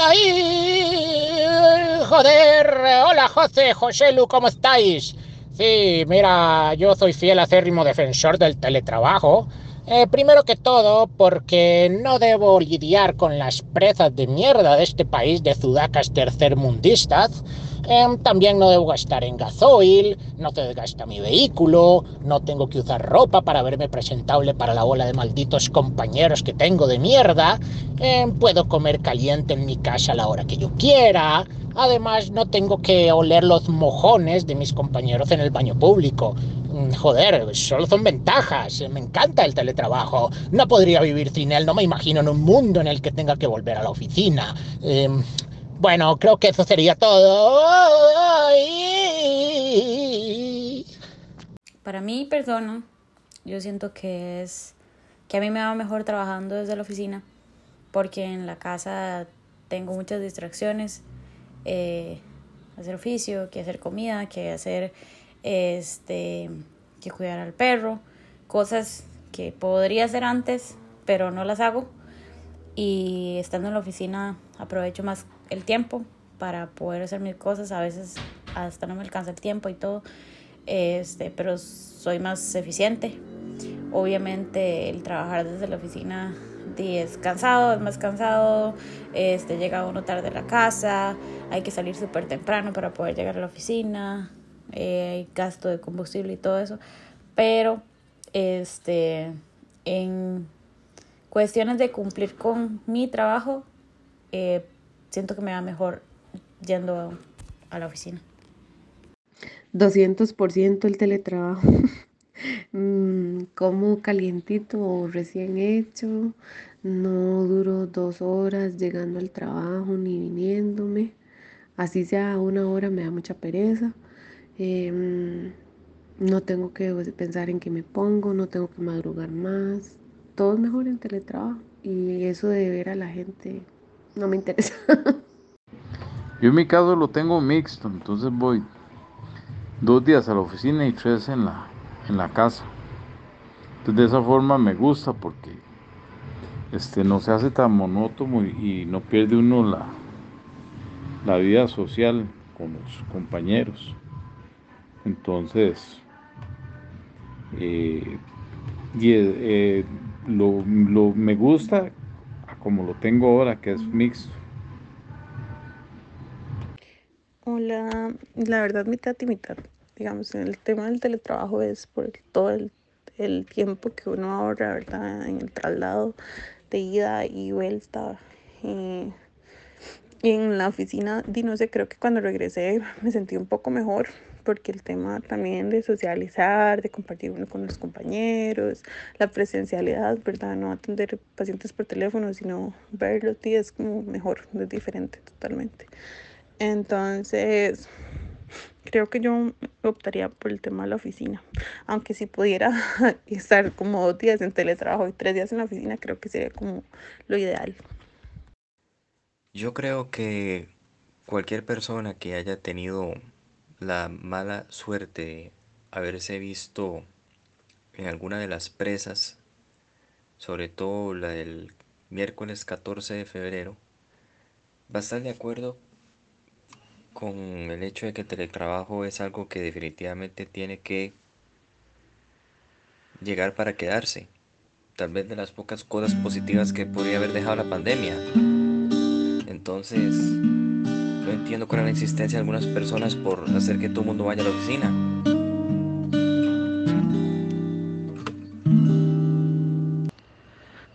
ay! Joder, hola José, José Lu, ¿cómo estáis? Sí, mira, yo soy fiel acérrimo defensor del teletrabajo. Eh, primero que todo, porque no debo lidiar con las presas de mierda de este país de sudacas tercermundistas. Em, también no debo gastar en gasoil, no se desgasta mi vehículo, no tengo que usar ropa para verme presentable para la bola de malditos compañeros que tengo de mierda. Em, puedo comer caliente en mi casa a la hora que yo quiera. Además, no tengo que oler los mojones de mis compañeros en el baño público. Mm, joder, solo son ventajas. Me encanta el teletrabajo. No podría vivir sin él. No me imagino en un mundo en el que tenga que volver a la oficina. Em, bueno, creo que eso sería todo. Para mi persona, yo siento que es que a mí me va mejor trabajando desde la oficina, porque en la casa tengo muchas distracciones, eh, hacer oficio, que hacer comida, que hacer este, que cuidar al perro, cosas que podría hacer antes, pero no las hago. Y estando en la oficina aprovecho más el tiempo para poder hacer mis cosas. A veces hasta no me alcanza el tiempo y todo, este, pero soy más eficiente. Obviamente el trabajar desde la oficina es cansado, es más cansado, este, llega uno tarde a la casa, hay que salir súper temprano para poder llegar a la oficina, eh, hay gasto de combustible y todo eso, pero este, en cuestiones de cumplir con mi trabajo, eh, siento que me va mejor yendo a, la oficina. 200% el teletrabajo. Mm, como calientito o recién hecho. No duro dos horas llegando al trabajo ni viniéndome. Así sea una hora me da mucha pereza. Em, no tengo que pensar en qué me pongo, no tengo que madrugar más. Todo es mejor en teletrabajo. Y eso de ver a la gente no me interesa. Yo en mi caso lo tengo mixto, entonces voy dos días a la oficina y tres en la, en la casa. Entonces de esa forma me gusta porque este, no se hace tan monótono y, no pierde uno la, la vida social con los compañeros. Entonces, eh, y, eh, lo, lo, me gusta como lo tengo ahora, que es mixto. Hola, la verdad mitad y mitad. Digamos, el tema del teletrabajo es por todo el, tiempo que uno ahorra, ¿verdad? En el traslado de ida y vuelta. Y, en la oficina, no sé, creo que cuando regresé me sentí un poco mejor porque el tema también de socializar, de compartir uno con los compañeros, la presencialidad, ¿verdad? No atender pacientes por teléfono, sino verlos, y es como mejor, es diferente totalmente. Entonces, creo que yo optaría por el tema de la oficina. Aunque si pudiera estar como dos días en teletrabajo y tres días en la oficina, creo que sería como lo ideal. Yo creo que cualquier persona que haya tenido la mala suerte de haberse visto en alguna de las presas, sobre todo la del miércoles 14 de febrero, va a estar de acuerdo con el hecho de que el teletrabajo es algo que definitivamente tiene que llegar para quedarse. Tal vez de las pocas cosas positivas que podría haber dejado la pandemia. Entonces, entiendo cuál es la insistencia de algunas personas por hacer que todo el mundo vaya a la oficina.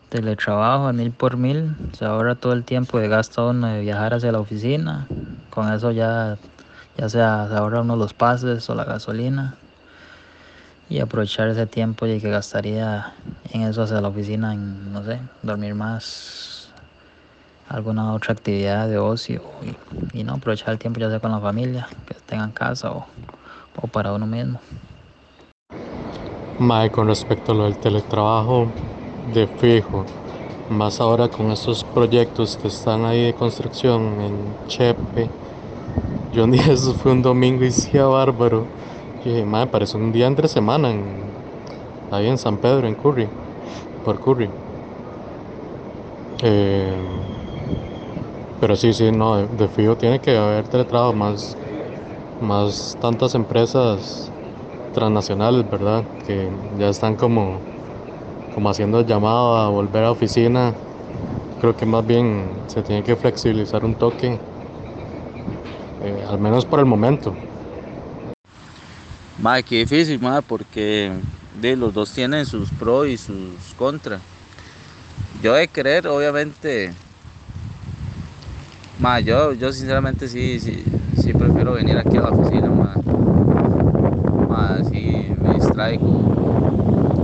Teletrabajo mil por mil, se ahorra todo el tiempo de gasto uno de viajar hacia la oficina. Con eso ya, ya sea se ahorra uno los pases o la gasolina. Y aprovechar ese tiempo y que gastaría en eso hacia la oficina, en, no sé, dormir más, alguna otra actividad de ocio y, no aprovechar el tiempo ya sea con la familia, que tengan casa o, para uno mismo. Mae, con respecto a lo del teletrabajo de fijo, más ahora con estos proyectos que están ahí de construcción en Chepe, yo un día eso fue un domingo y sí bárbaro. Y dije, madre, parece un día entre semana en, ahí en San Pedro, en Curry, por Curry. Eh, Pero sí, sí, no, de, de fijo tiene que haber teletrabajo más, más tantas empresas transnacionales, ¿verdad? Que ya están como, como haciendo llamado a volver a oficina. Creo que más bien se tiene que flexibilizar un toque, eh, al menos por el momento. Madre, qué difícil, madre, porque de, los dos tienen sus pros y sus contras. Yo de creer, obviamente, madre, yo, yo sinceramente sí, sí, sí prefiero venir aquí a la oficina, madre. Madre, sí me distraigo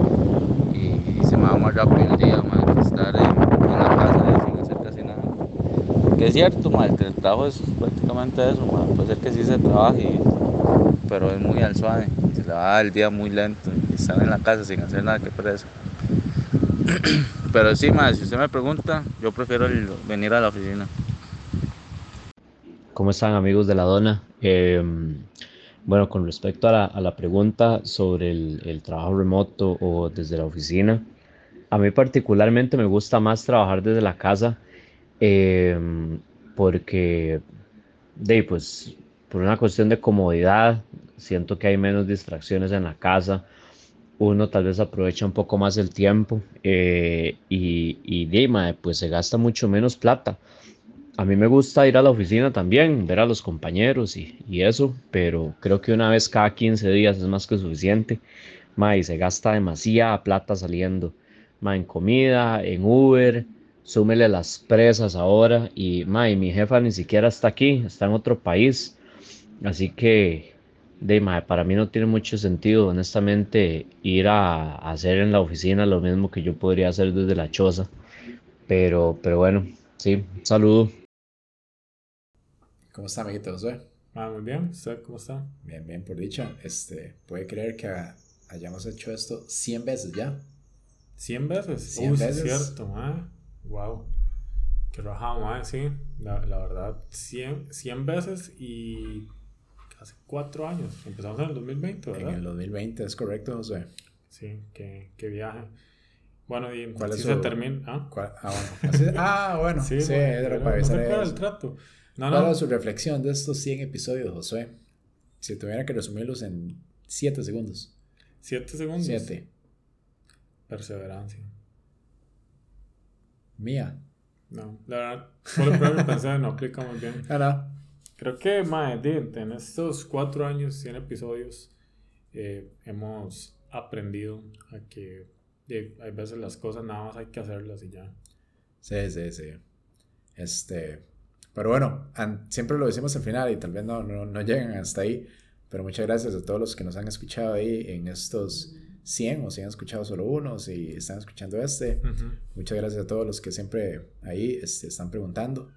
y, se me va más rápido el día, madre, que estar en, la casa sin hacer casi nada. Que es cierto, que el trabajo es prácticamente eso, madre. Puede ser que sí se trabaje, pero es muy al suave. Se le va el día muy lento y estar en la casa sin hacer nada que pereza. Pero sí, madre, si usted me pregunta, yo prefiero venir a la oficina. ¿Cómo están amigos de la dona? Eh, bueno, con respecto a la, pregunta sobre el, trabajo remoto o desde la oficina, a mí particularmente me gusta más trabajar desde la casa eh, porque, de, pues, por una cuestión de comodidad, siento que hay menos distracciones en la casa, uno tal vez aprovecha un poco más el tiempo eh, y, y pues se gasta mucho menos plata. A mí me gusta ir a la oficina también, ver a los compañeros y, eso, pero creo que una vez cada 15 días es más que suficiente. Ma, y se gasta demasiada plata saliendo. Ma, en comida, en Uber, súmele las presas ahora. Y, ma, y mi jefa ni siquiera está aquí, está en otro país. Así que, de, ma, para mí no tiene mucho sentido, honestamente, ir a, hacer en la oficina lo mismo que yo podría hacer desde la choza. Pero, pero bueno, sí, saludo. ¿Cómo está, amiguito Josué? Ah, muy bien. ¿Usted cómo está? Bien, bien, por dicha. Este, ¿puede creer que ha- hayamos hecho esto 100 veces ya? ¿100 veces? 100 Uy, sí veces. es cierto, mae. Wow. Qué rajado, mae, sí. La, la verdad, 100, 100 veces y hace 4 años. Empezamos en el 2020, ¿verdad? En el 2020, es correcto, Josué. Sí, qué, qué viaje. Bueno, y ¿Cuál así es se su- termina. ¿Ah? cuál- ah, bueno. Así- ah, bueno, sí, mae, era pero para no se avisar el trato. No, ¿Cuál no. era su reflexión de estos 100 episodios, Josué? Si tuviera que resumirlos en 7 segundos. 7 segundos. 7. Perseverancia. Mía. No, la verdad, por primero que pensé, no aplica muy bien. No. Creo que, di, en estos cuatro años, 100 episodios, eh, hemos aprendido a que di, hay veces las cosas nada más hay que hacerlas y ya. Sí, sí, sí. Este, pero bueno, siempre lo decimos al final y tal vez no, no, no llegan hasta ahí. Pero muchas gracias a todos los que nos han escuchado ahí en estos 100 o si han escuchado solo uno, si están escuchando este. Ujú. Muchas gracias a todos los que siempre ahí este, están preguntando.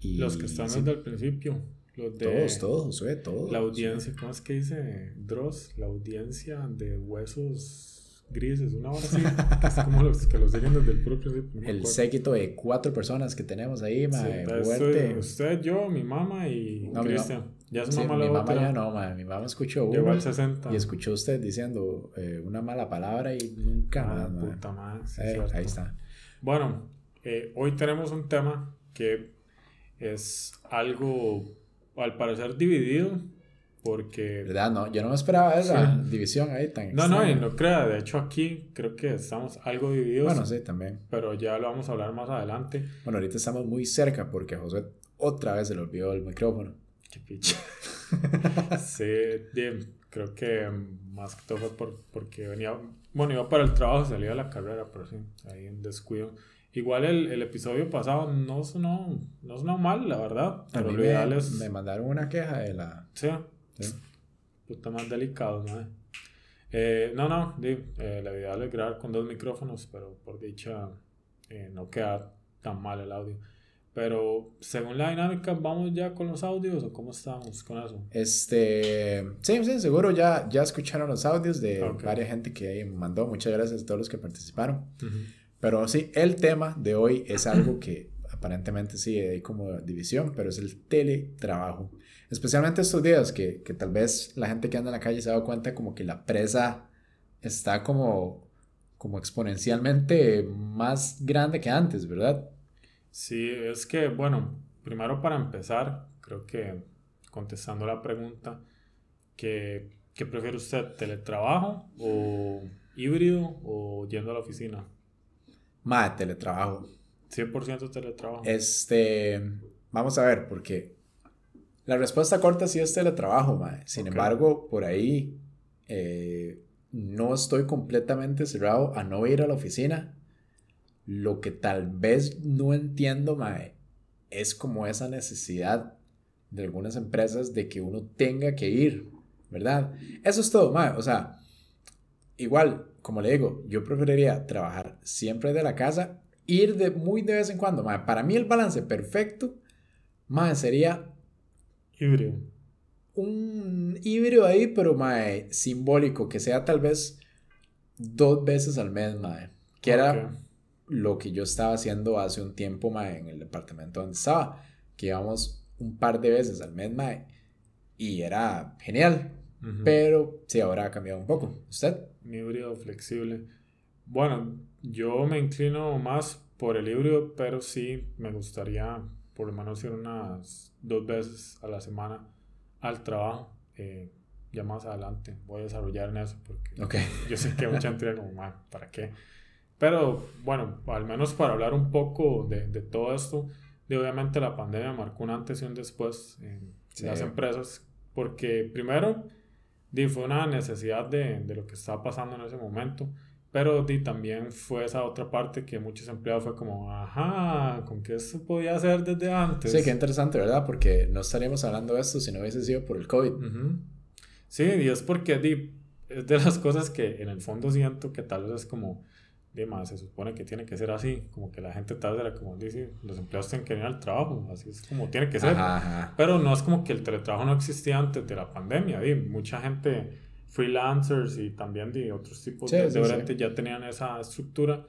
Y Los que están sí, desde el principio, los de... Todos, todos, Josué, todos. La audiencia, ¿cómo es que dice Dross? La audiencia de huesos grises, una hora así, que es como los que los siguen desde el puro principio. no El séquito de cuatro personas que tenemos ahí, Sí, mae, entonces, fuerte. eh, usted, yo, mi mamá y No, Cristian. Ya su Sí, mamá mi mamá otra. ya no, mae, mi mamá escuchó Llegó uno al 60. y escuchó usted diciendo eh, una mala palabra y nunca Ah, más, puta madre, sí, Eh, ahí está. Bueno, eh, hoy tenemos un tema que es algo, al parecer, dividido, porque... ¿Verdad? No, yo no me esperaba esa Sí. división ahí tan No, no, y extraña. no crea, de hecho aquí creo que estamos algo divididos. Bueno, sí, también. Pero ya lo vamos a hablar más adelante. Bueno, ahorita estamos muy cerca porque a José otra vez se le olvidó el micrófono. Qué picha. sí, bien, creo que más que todo fue por, porque venía, bueno, iba para el trabajo, salía de la carrera, pero sí, ahí en descuido. Igual el, el episodio pasado no sonó, no sonó mal, la verdad. A Pero mí me, es... me mandaron una queja de la... Sí, Sí. puta más delicado, ¿no? Eh, no, no, di, eh, la ideal es grabar con dos micrófonos, pero por dicha eh, no queda tan mal el audio. Pero según la dinámica, ¿vamos ya con los audios o cómo estamos con eso? Este, sí, sí, seguro ya, ya escucharon los audios de Ok. varias gente que ahí mandó. Muchas gracias a todos los que participaron. Ujú. Pero sí, el tema de hoy es algo que aparentemente sí hay como división, pero es el teletrabajo. Especialmente estos días que, que tal vez la gente que anda en la calle se ha dado cuenta como que la presa está como, como exponencialmente más grande que antes, ¿verdad? Sí, es que, bueno, primero para empezar, creo que contestando la pregunta, ¿qué, qué prefiere usted? ¿Teletrabajo o híbrido o yendo a la oficina? Más teletrabajo. 100% teletrabajo. Este, vamos a ver, porque la respuesta corta sí es teletrabajo, mae. Sin embargo, por ahí eh, no estoy completamente cerrado a no ir a la oficina. Lo que tal vez no entiendo, mae, es como esa necesidad de algunas empresas de que uno tenga que ir, ¿verdad? Eso es todo, mae. O sea, igual, como le digo, yo preferiría trabajar siempre de la casa, ir de muy de vez en cuando, mae. Para mí el balance perfecto, mae, sería Híbrido. un híbrido ahí, pero mae, simbólico, que sea tal vez dos veces al mes, mae. Que era lo que yo estaba haciendo hace un tiempo, mae, en el departamento donde estaba. Que íbamos un par de veces al mes, mae. Y era genial. Pero sí, ahora ha cambiado un poco. ¿Usted? Un híbrido flexible. Bueno, yo me inclino más por el híbrido, pero sí me gustaría por lo menos ir unas dos veces a la semana al trabajo. Eh, ya más adelante voy a desarrollar en eso porque Ok. yo sé que mucha gente como, "Man, ¿para qué? Pero bueno, al menos para hablar un poco de, de todo esto, de obviamente la pandemia marcó un antes y un después en Sí. las empresas, porque primero fue una necesidad de, de lo que estaba pasando en ese momento, pero di, también fue esa otra parte que muchos empleados fue como, ajá, ¿con qué eso podía hacer desde antes? Sí, qué interesante, ¿verdad? Porque no estaríamos hablando de esto si no hubiese sido por el COVID. Ujú. Sí, y es porque di, es de las cosas que en el fondo siento que tal vez es como, di, más, se supone que tiene que ser así, como que la gente tal vez era como, dice, los empleados tienen que venir al trabajo, así es como tiene que ser. Ajá, ajá. Pero no es como que el teletrabajo no existía antes de la pandemia, di, mucha gente, freelancers y también de otros tipos Sí, de, sí, de sí. brete ya tenían esa estructura.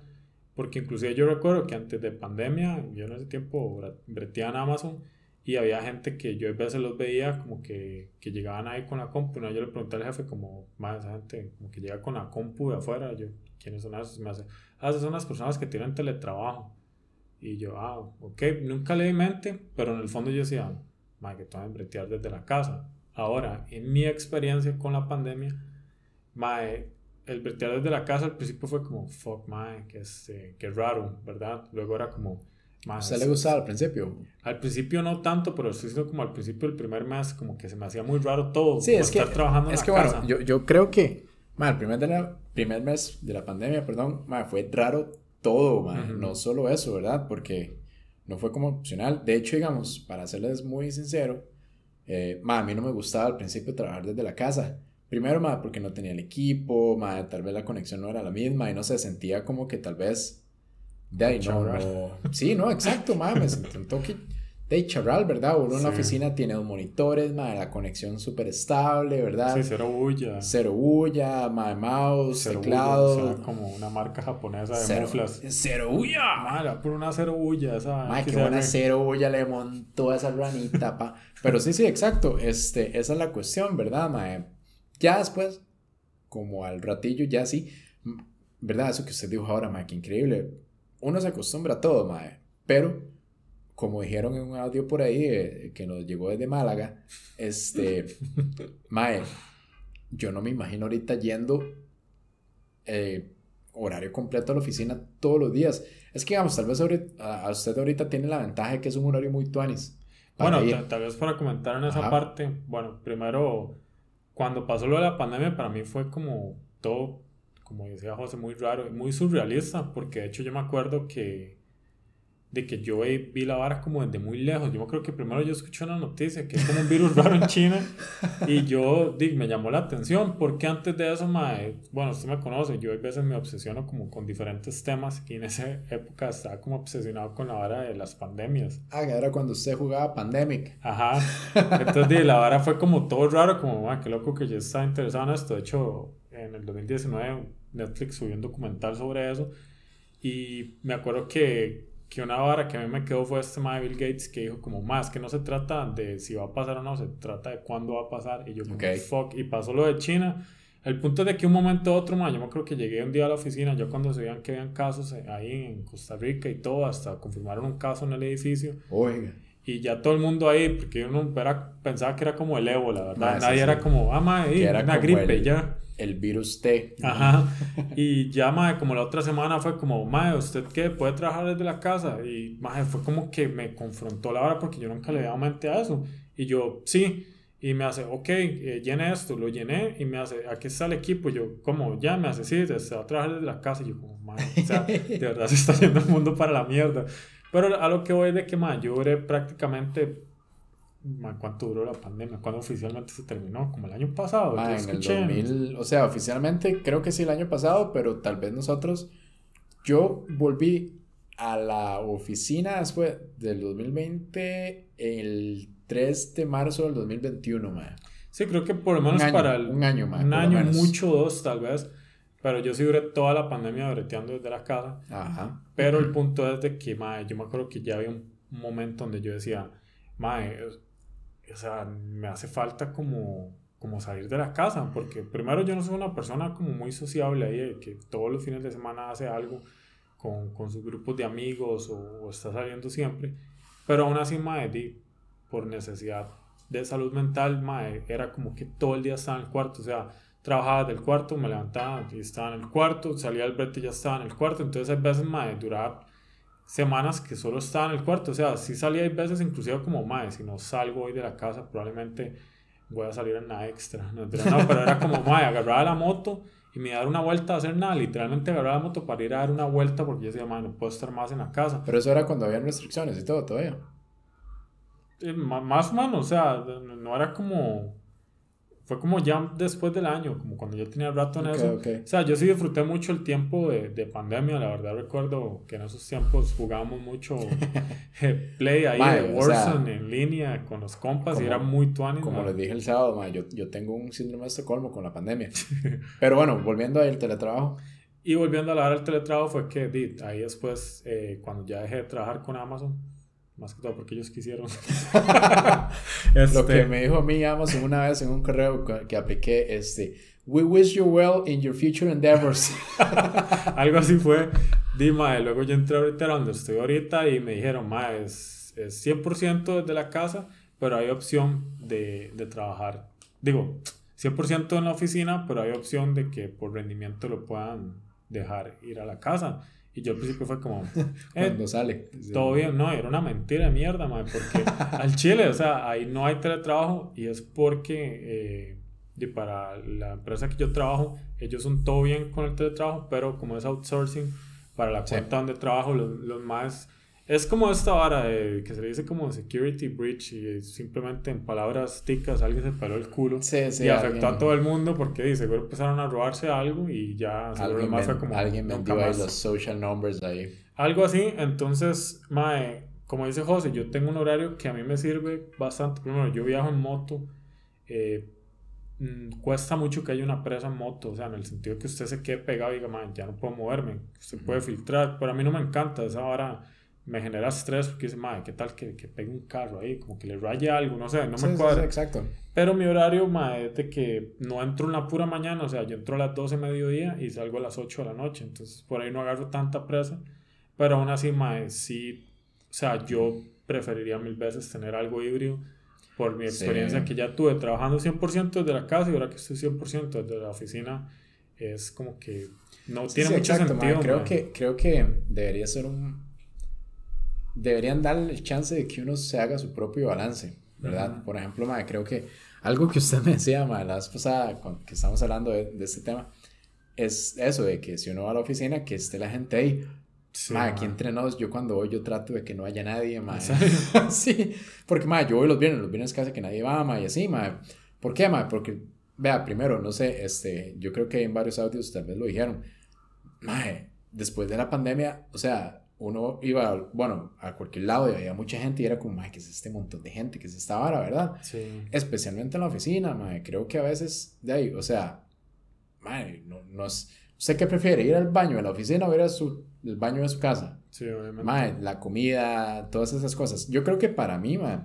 Porque inclusive yo recuerdo que antes de pandemia, yo en ese tiempo bre- breteaba en Amazon y había gente que yo a veces los veía como que, que llegaban ahí con la compu. ¿no? Yo le pregunté al jefe como, más esa gente como que llega con la compu de afuera. Yo, ¿quiénes son esos? Me hace, ah, esas son las personas que tienen teletrabajo. Y yo, ah, ok, nunca le di mente, pero en el fondo yo decía, más que toman bretear desde la casa. Ahora, en mi experiencia con la pandemia, mae, el bretear desde la casa al principio fue como, fuck, mae, que, este, que raro, ¿verdad? Luego era como, ¿A usted le gustaba al principio? Al principio no tanto, pero estoy diciendo como al principio del primer mes, como que se me hacía muy raro todo. Sí, es que, estar trabajando en es la que casa. bueno, yo, yo creo que, ma, el primer, de la, primer mes de la pandemia, perdón, ma, fue raro todo, ma, Ujú. no solo eso, ¿verdad? Porque no fue como opcional. De hecho, digamos, para serles muy sincero, eh, ma, a mí no me gustaba al principio trabajar desde la casa. Primero, ma, porque no tenía el equipo, ma, tal vez la conexión no era la misma y no se sentía como que tal vez, de ahí no, sí, no, exacto, ma, me sentí un toque de charral, ¿verdad? Uno en la Sí. oficina tiene dos monitores, ma, la conexión súper estable, ¿verdad? Sí, cero bulla. Cero bulla, ma, mouse, Cero teclado. bulla, o sea, como una marca japonesa de Cero- muflas. Cero bulla. Madre, por una cero bulla, esa. Ay, qué buena cero bulla le montó a esa ranita, pa. Pero sí, sí, exacto. Este, esa es la cuestión, ¿verdad, mae? Ya después, como al ratillo, ya sí. ¿Verdad? Eso que usted dijo ahora, mae, qué increíble. Uno se acostumbra a todo, mae. Pero, como dijeron en un audio por ahí eh, que nos llegó desde Málaga, este, mae, yo no me imagino ahorita yendo eh, horario completo a la oficina todos los días. Es que, digamos, tal vez ahorita- a usted ahorita tiene la ventaja de que es un horario muy tuanis. Bueno, tal vez para comentar en esa Ajá. parte, bueno, primero, cuando pasó lo de la pandemia, para mí fue como todo, como decía José, muy raro, y muy surrealista, porque de hecho yo me acuerdo que de que yo vi la vara como desde muy lejos. Yo creo que primero yo escuché una noticia que es como un virus raro en China y yo di, me llamó la atención porque antes de eso, mae, bueno, usted me conoce, yo a veces me obsesiono como con diferentes temas y en esa época estaba como obsesionado con la vara de las pandemias. Ah, que era cuando usted jugaba Pandemic. Ajá. Entonces, di, la vara fue como todo raro, como, "Ma, qué loco que yo estaba interesado en esto. De hecho, en el 2019 Netflix subió un documental sobre eso. Y me acuerdo que, que una vara que a mí me quedó fue este de Bill Gates que dijo como, más que no se trata de si va a pasar o no, se trata de cuándo va a pasar. Y yo como, Ok. fuck. Y pasó lo de China. El punto es de que un momento a otro, ma, yo me acuerdo que llegué un día a la oficina, yo cuando se veían que habían casos ahí en Costa Rica y todo, hasta confirmaron un caso en el edificio. Oiga. y ya todo el mundo ahí, porque uno era, pensaba que era como el ébola, ¿verdad? Nadie sí. era como, ah, ma, Que ey, era una gripe, el- ya. El virus T. Ajá. Y ya, mae, como la otra semana fue como, mae, ¿usted qué? ¿Puede trabajar desde la casa? Y, mae, fue como que me confrontó la hora porque yo nunca le daba mente a eso. Y yo, sí. Y me hace, ok, eh, esto. Lo llené y me hace, aquí está el equipo. Y yo, como, ya, me hace, sí, se va a trabajar desde la casa. Y yo, como, mae, o sea, de verdad se está yendo el mundo para la mierda. Pero a lo que voy es de que, mae, yo duré prácticamente, mae, ¿cuánto duró la pandemia? ¿Cuándo oficialmente se terminó? Como el año pasado. Ma, yo en el escuché. 2000, o sea, oficialmente creo que sí el año pasado, pero tal vez nosotros, yo volví a la oficina después del 2020 el 3 de marzo del 2021, ma. Sí, creo que por lo menos año, para el, un año, ma, un año, mucho dos tal vez, pero yo sí duré toda la pandemia breteando desde la casa. Ajá. Pero el punto es de que, mae, yo me acuerdo que ya había un momento donde yo decía, mae, o sea, me hace falta como, como salir de la casa, porque primero yo no soy una persona como muy sociable ahí, que todos los fines de semana hace algo con, con sus grupos de amigos o, o está saliendo siempre, pero aún así, di, por necesidad de salud mental, mae, era como que todo el día estaba en el cuarto, o sea, trabajaba del cuarto, me levantaba y estaba en el cuarto, salía al brete y ya estaba en el cuarto, entonces hay veces, mae, duraba semanas que solo estaba en el cuarto, o sea, sí salía hay veces inclusive como, mae, si no salgo hoy de la casa, probablemente voy a salir en la extra, no, pero era como, mae, agarraba la moto y me iba a dar una vuelta a hacer nada, literalmente agarraba la moto para ir a dar una vuelta porque yo decía, mae, no puedo estar más en la casa. Pero eso era cuando habían restricciones y todo todavía. Eh, Más o menos, o sea, no era como. Fue como ya después del año, como cuando yo tenía rato en eso. O sea, yo sí disfruté mucho el tiempo de, de pandemia, la verdad recuerdo que en esos tiempos jugábamos mucho eh, Play ahí de o sea, Warzone en línea con los compas y era muy tuanis. Como les dije el sábado, ma, yo, yo tengo un síndrome de Estocolmo con la pandemia. Pero bueno, volviendo al teletrabajo. Y volviendo a hablar del teletrabajo fue que ahí después, eh, cuando ya dejé de trabajar con Amazon, más que todo porque ellos quisieron. Lo Este, que me dijo a mí Amazon una vez en un correo que- apliqué, este, we wish you well in your future endeavors. Algo así fue. Di, mae, luego yo entré ahorita a donde estoy ahorita y me dijeron, mae, es, es 100% desde la casa, pero hay opción de, de trabajar. Digo, 100% en la oficina, pero hay opción de que por rendimiento lo puedan dejar ir a la casa. Y yo al principio fue como, eh, Cuando sale. todo bien, no, era una mentira de mierda, mae, porque al Chile, o sea, ahí no hay teletrabajo y es porque eh, y para la empresa que yo trabajo, ellos son todo bien con el teletrabajo, pero como es outsourcing, para la Sí. cuenta donde trabajo, los, los más... Es como esta vara de, que se le dice como security breach y simplemente en palabras ticas alguien se peló el culo Sí, sí, y afectó alguien- a todo el mundo porque di, seguro empezaron a robarse algo y ya seguro más fue como alguien vendió ahí los social numbers ahí. Algo así, entonces, mae, como dice José, yo tengo un horario que a mí me sirve bastante. Primero, yo viajo en moto, eh, mm, cuesta mucho que haya una presa en moto, o sea, en el sentido que usted se quede pegado y diga, mae, ya no puedo moverme, usted puede filtrar, pero a mí no me encanta, esa hora me genera estrés porque dice, mae, ¿qué tal que, que pegue un carro ahí? Como que le raye algo, no sé, no Sí, me cuadra. sí, exacto. Pero mi horario, mae, es de que no entro en la pura mañana, o sea, yo entro a las 12 de mediodía y salgo a las 8 de la noche, entonces por ahí no agarro tanta presa, pero aún así, mae, sí, o sea, yo preferiría mil veces tener algo híbrido por mi Sí. experiencia que ya tuve trabajando 100% desde la casa y ahora que estoy 100% desde la oficina, es como que no tiene sí, mucho exacto, sentido. Creo que, creo que debería ser un... Deberían darle el chance de que uno se haga su propio balance, ¿verdad? Ujú. Por ejemplo, mae, creo que algo que usted me decía, mae, la vez pasada que estamos hablando de, de este tema, es eso de que si uno va a la oficina, que esté la gente ahí. Sí, mae. aquí entre nos, yo cuando voy, yo trato de que no haya nadie, mae. ¿En serio? sí, porque, mae, yo voy los viernes, los viernes casi que nadie va, mae, y así, mae. ¿Por qué, mae? Porque, vea, primero, no sé, este, yo creo que en varios audios tal vez lo dijeron, mae, después de la pandemia, o sea, uno iba, bueno, a cualquier lado y había mucha gente y era como, mae, ¿qué es este montón de gente? ¿Qué es esta vara, verdad? Sí. Especialmente en la oficina, mae, creo que a veces, de ahí, o sea, mae, no, no es... ¿Usted qué prefiere? ¿Ir al baño de la oficina o ir a su, el baño de su casa? Sí, obviamente. Mae, la comida, todas esas cosas. Yo creo que para mí, mae,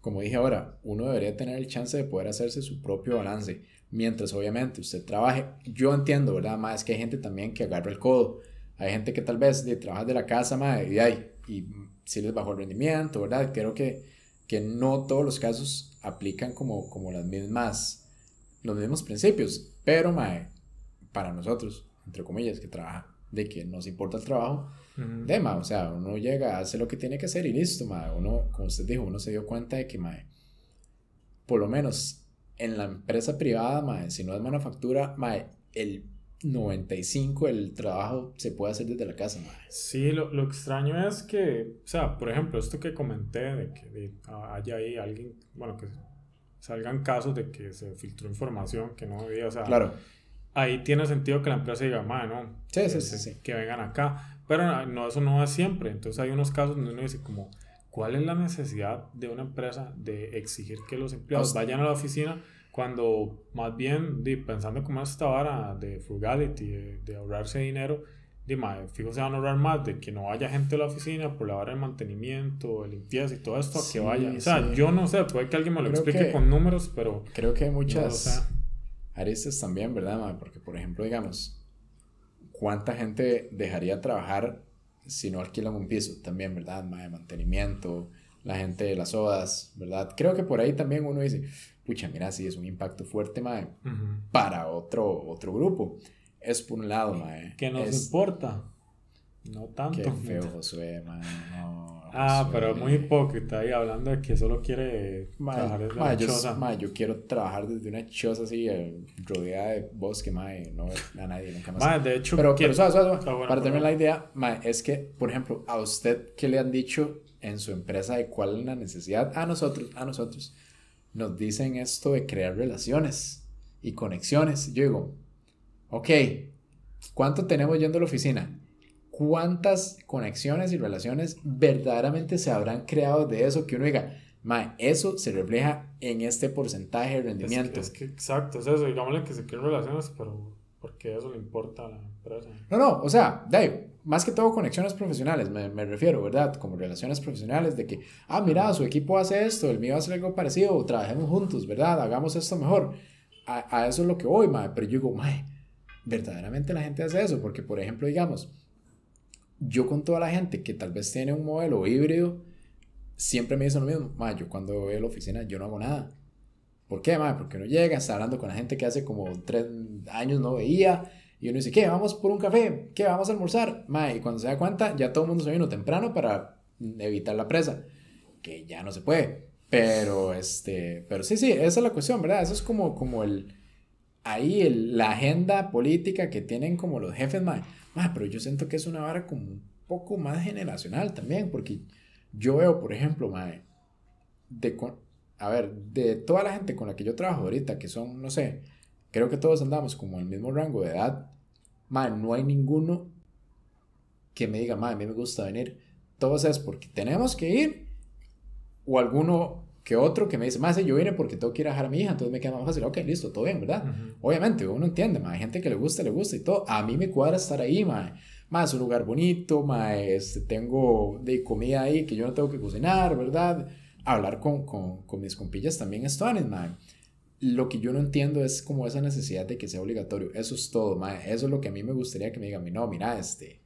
como dije ahora, uno debería tener el chance de poder hacerse su propio balance. Mientras obviamente usted trabaje. Yo entiendo, ¿verdad? Mae, es que hay gente también que agarra el codo. Hay gente que tal vez de trabaja de la casa, mae, y, ay, y sí les bajó el rendimiento, ¿verdad? Creo que, que no todos los casos aplican como, como las mismas, los mismos principios, pero mae, para nosotros, entre comillas, que trabaja, de que nos importa el trabajo, de mae, o sea, uno llega, hace lo que tiene que hacer y listo, mae, uno, como usted dijo, uno se dio cuenta de que, mae, por lo menos en la empresa privada, mae, si no es manufactura, mae, el 95 el trabajo se puede hacer desde la casa. Mae. Sí, lo, lo, extraño es que, o sea, por ejemplo, esto que comenté de que de, haya ahí alguien, bueno, que salgan casos de que se filtró información que no debía, o sea, claro. ahí tiene sentido que la empresa diga, mae, no, sí, sí, sí, sí, que vengan acá, pero no, eso no es siempre, entonces hay unos casos donde uno dice como, ¿cuál es la necesidad de una empresa de exigir que los empleados vayan a la oficina? Cuando más bien, di, pensando como esta vara de frugality, de, de ahorrarse dinero, di, fijo se van a ahorrar más de que no vaya gente a la oficina por la vara de mantenimiento, de limpieza y todo esto, a que vaya. O sea, yo no sé, puede que alguien me lo explique con números, pero. Creo que hay muchas no aristas también, ¿verdad, Porque, por ejemplo, digamos, ¿cuánta gente dejaría trabajar si no alquilan un piso? También, ¿verdad? de mantenimiento, la gente de las sodas, ¿verdad? Creo que por ahí también uno dice pucha, mira, sí es un impacto fuerte, mae, para otro, otro grupo. Es por un lado, mae. ¿Qué nos importa? No tanto. Qué feo, Josué, mae. Ah, pero muy hipócrita ahí hablando de que solo quiere trabajar desde una yo, choza. Yo quiero trabajar desde una choza así, eh, rodeada de bosque, mae, no a nadie nunca más. De hecho, pero, pero suave, suave, bueno, para terminar la idea, mae, es que, por ejemplo, a usted, ¿qué le han dicho en su empresa de cuál es la necesidad? A nosotros, a nosotros nos dicen esto de crear relaciones y conexiones. Yo digo, ok, ¿cuánto tenemos yendo a la oficina? ¿Cuántas conexiones y relaciones verdaderamente se habrán creado de eso que uno diga, ma, eso se refleja en este porcentaje de rendimiento? Es que, exacto, es eso, digámosle que se crean relaciones, pero porque eso le importa a la empresa. No, no, o sea, Dave, más que todo conexiones profesionales, me, me, refiero, ¿verdad? Como relaciones profesionales de que, ah, mira, su equipo hace esto, el mío hace algo parecido, trabajemos juntos, ¿verdad? Hagamos esto mejor. A, a eso es lo que voy, mae. Pero yo digo, mae, verdaderamente la gente hace eso, porque, por ejemplo, digamos, yo con toda la gente que tal vez tiene un modelo híbrido, siempre me dicen lo mismo, mae, yo cuando voy a la oficina, yo no hago nada. ¿Por qué, mae? Porque uno llega, está hablando con la gente que hace como tres años no veía y uno dice, ¿qué? ¿Vamos por un café? ¿Qué? ¿Vamos a almorzar? Ma, y cuando se da cuenta, ya todo el mundo se vino temprano para evitar la presa. Que ya no se puede. Pero, este, pero sí, sí, esa es la cuestión, ¿verdad? Eso es como, como el, ahí el, la agenda política que tienen como los jefes, ma. Ma. Pero yo siento que es una vara como un poco más generacional también, porque yo veo, por ejemplo, ma, de, a ver, de toda la gente con la que yo trabajo ahorita, que son, no sé, creo que todos andamos como en el mismo rango de edad. Man, no hay ninguno que me diga, man, a mí me gusta venir. Todos es porque tenemos que ir. O alguno que otro que me dice, más yo vine porque tengo que ir a dejar a mi hija, entonces me queda más fácil. Ok, listo, todo bien, ¿verdad? Obviamente, uno entiende, man, hay gente que le gusta, le gusta y todo. A mí me cuadra estar ahí, man. Más un lugar bonito, man, este, tengo de comida ahí que yo no tengo que cocinar, ¿verdad? Hablar con, con, con mis compillas también es man. Lo que yo no entiendo es como esa necesidad de que sea obligatorio. Eso es todo, mae. Eso es lo que a mí me gustaría que me digan, no, mira, este...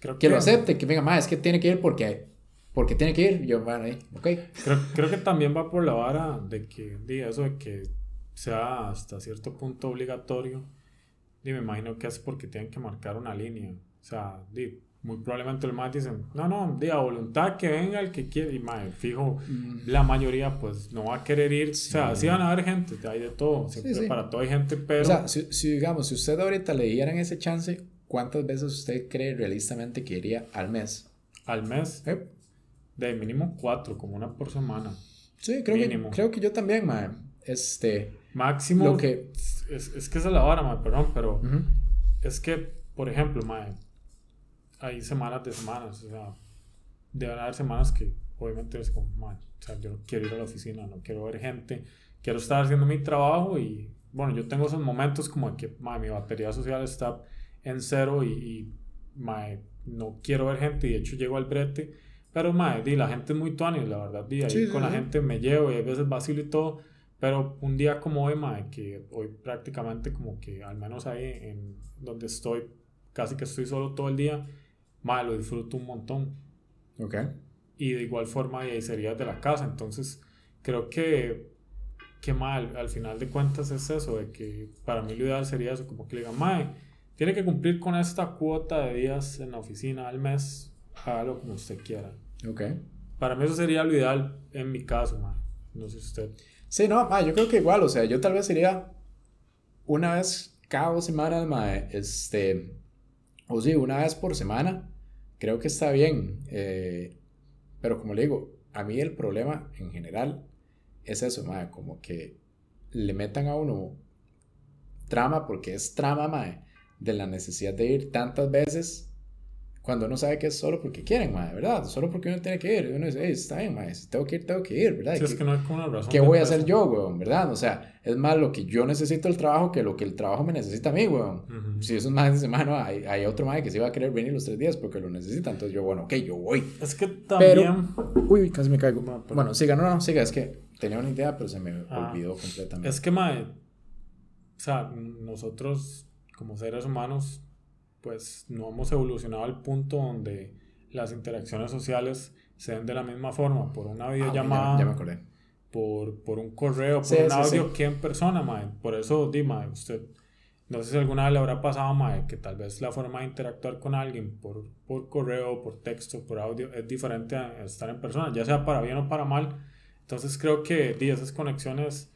Creo que, lo acepte, que venga, mae, es que tiene que ir porque, porque tiene que ir. Yo, bueno, ahí, ok. Creo, creo que también va por la vara de que, diga eso de que sea hasta cierto punto obligatorio. Y me imagino que es porque tienen que marcar una línea. O sea, di, muy probablemente el más dicen, no, no, de a voluntad que venga el que quiere. Y más, fijo, mm. la mayoría pues no va a querer ir. O sea, sí van a haber gente, hay de todo. Siempre para todo hay gente, pero. O sea, si, si, digamos, si usted ahorita le dieran ese chance, ¿cuántas veces usted cree realistamente que iría al mes? Al mes. De mínimo cuatro, como una por semana. Sí, creo, que, creo que yo también, mae. Este. Máximo. Lo que. Es, es que esa es la vara, mae, perdón, pero. Es que, por ejemplo, mae hay semanas de semanas, o sea, deben haber semanas que obviamente es como, man, o sea, yo no quiero ir a la oficina, no quiero ver gente, quiero estar haciendo mi trabajo y, bueno, yo tengo esos momentos como que, man, mi batería social está en cero y, y no quiero ver gente y de hecho llego al brete, pero, man, di, la gente es muy tuani, la verdad, di, ahí con la gente me llevo y a veces vacilo y todo, pero un día como hoy, man, que hoy prácticamente como que, al menos ahí en donde estoy, casi que estoy solo todo el día, Madre, lo disfruto un montón. Ok. y de igual forma ahí sería de la casa. Entonces, creo que, que mal, al final de cuentas es eso, de que para mí lo ideal sería eso, como que le digan, mae, tiene que cumplir con esta cuota de días en la oficina al mes, hágalo como usted quiera. Ok. Para mí eso sería lo ideal en mi caso, mae. No sé si usted... Sí, no, mae, yo creo que igual, o sea, yo tal vez sería una vez cada dos semanas, mae, este, o sí, una vez por semana, creo que está bien. Eh, pero como le digo, a mí el problema en general es eso, mae, como que le metan a uno trama, porque es trama, mae, de la necesidad de ir tantas veces cuando uno sabe que es solo porque quieren, mae, ¿verdad? Solo porque uno tiene que ir. Uno dice, hey, está bien, mae, si tengo que ir, tengo que ir, ¿verdad? Sí, es que no hay una razón ¿Qué voy a hacer yo, weón? ¿Verdad? O sea, es más lo que yo necesito el trabajo que lo que el trabajo me necesita a mí, weón. Ujú. Si esos más de semana, hay, hay otro más que sí va a querer venir los tres días porque lo necesita. Entonces yo, bueno, ok, yo voy. Es que Pero, también... uy, uy, casi me caigo. No, perdón. Bueno, siga, no, no, siga, es que tenía una idea, pero se me Ah, olvidó completamente. Es que, mae, o sea, nosotros como seres humanos, pues no hemos evolucionado al punto donde las interacciones sociales se den de la misma forma, por una Ah, videollamada, ya, ya me acordé. por, por un correo, por Sí, un sí, audio sí. que en persona, mae. Por eso, di, mae, usted, no sé si alguna vez le habrá pasado, mae, que tal vez la forma de interactuar con alguien por, por correo, por texto, por audio, es diferente a estar en persona, ya sea para bien o para mal. Entonces creo que di, esas conexiones,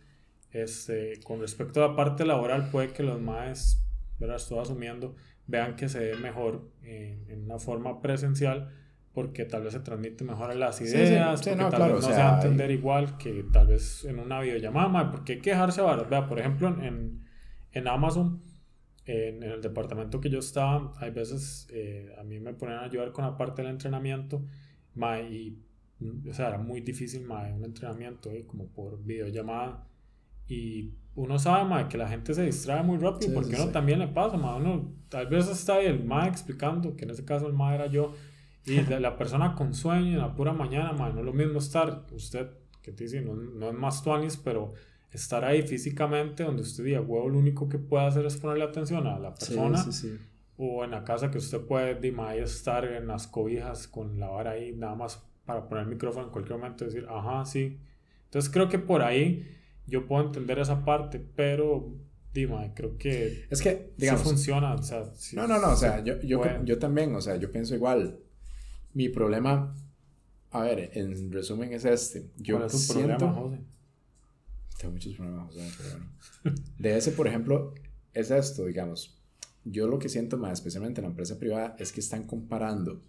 este, con respecto a la parte laboral, puede que los maes, ¿verdad? Estoy asumiendo, vean que se ve mejor en, en una forma presencial porque tal vez se transmite mejor las sí, ideas, sí, porque no, tal claro, vez o no sea, se va a hay- entender igual que tal vez en una videollamada, porque hay que dejarse varas. Vea, por ejemplo, en, en Amazon, en, en el departamento que yo estaba, hay veces eh, a mí me ponían a ayudar con la parte del entrenamiento, mae, y o sea, era muy difícil, mae, un entrenamiento, eh, como por videollamada. Y uno sabe, mae, que la gente se distrae muy rápido Sí, porque sí, uno sí. también le pasa, mae, uno tal vez está ahí el mae explicando, que en este caso el mae era yo, y la, la persona con sueño en la pura mañana, mae, no es lo mismo estar, usted, que te dice, no, no es más tuanis, pero estar ahí físicamente donde usted diga, huevo, lo único que puede hacer es ponerle atención a la Sí, persona, sí, sí. o en la casa que usted puede, dime, ahí estar en las cobijas con la vara ahí, nada más para poner el micrófono en cualquier momento y decir, ajá, sí. Entonces creo que por ahí yo puedo entender esa parte, pero, dime, creo que Es que, digamos, sí funciona, o sea, sí- No, no, no, o sea, yo, yo, yo también, o sea, yo pienso igual. Mi problema, a ver, en resumen es este. Yo ¿Cuál es tu siento, problema, José? Tengo muchos problemas, José, pero bueno. De ese, por ejemplo, es esto, digamos. Yo lo que siento más, especialmente en la empresa privada, es que están comparando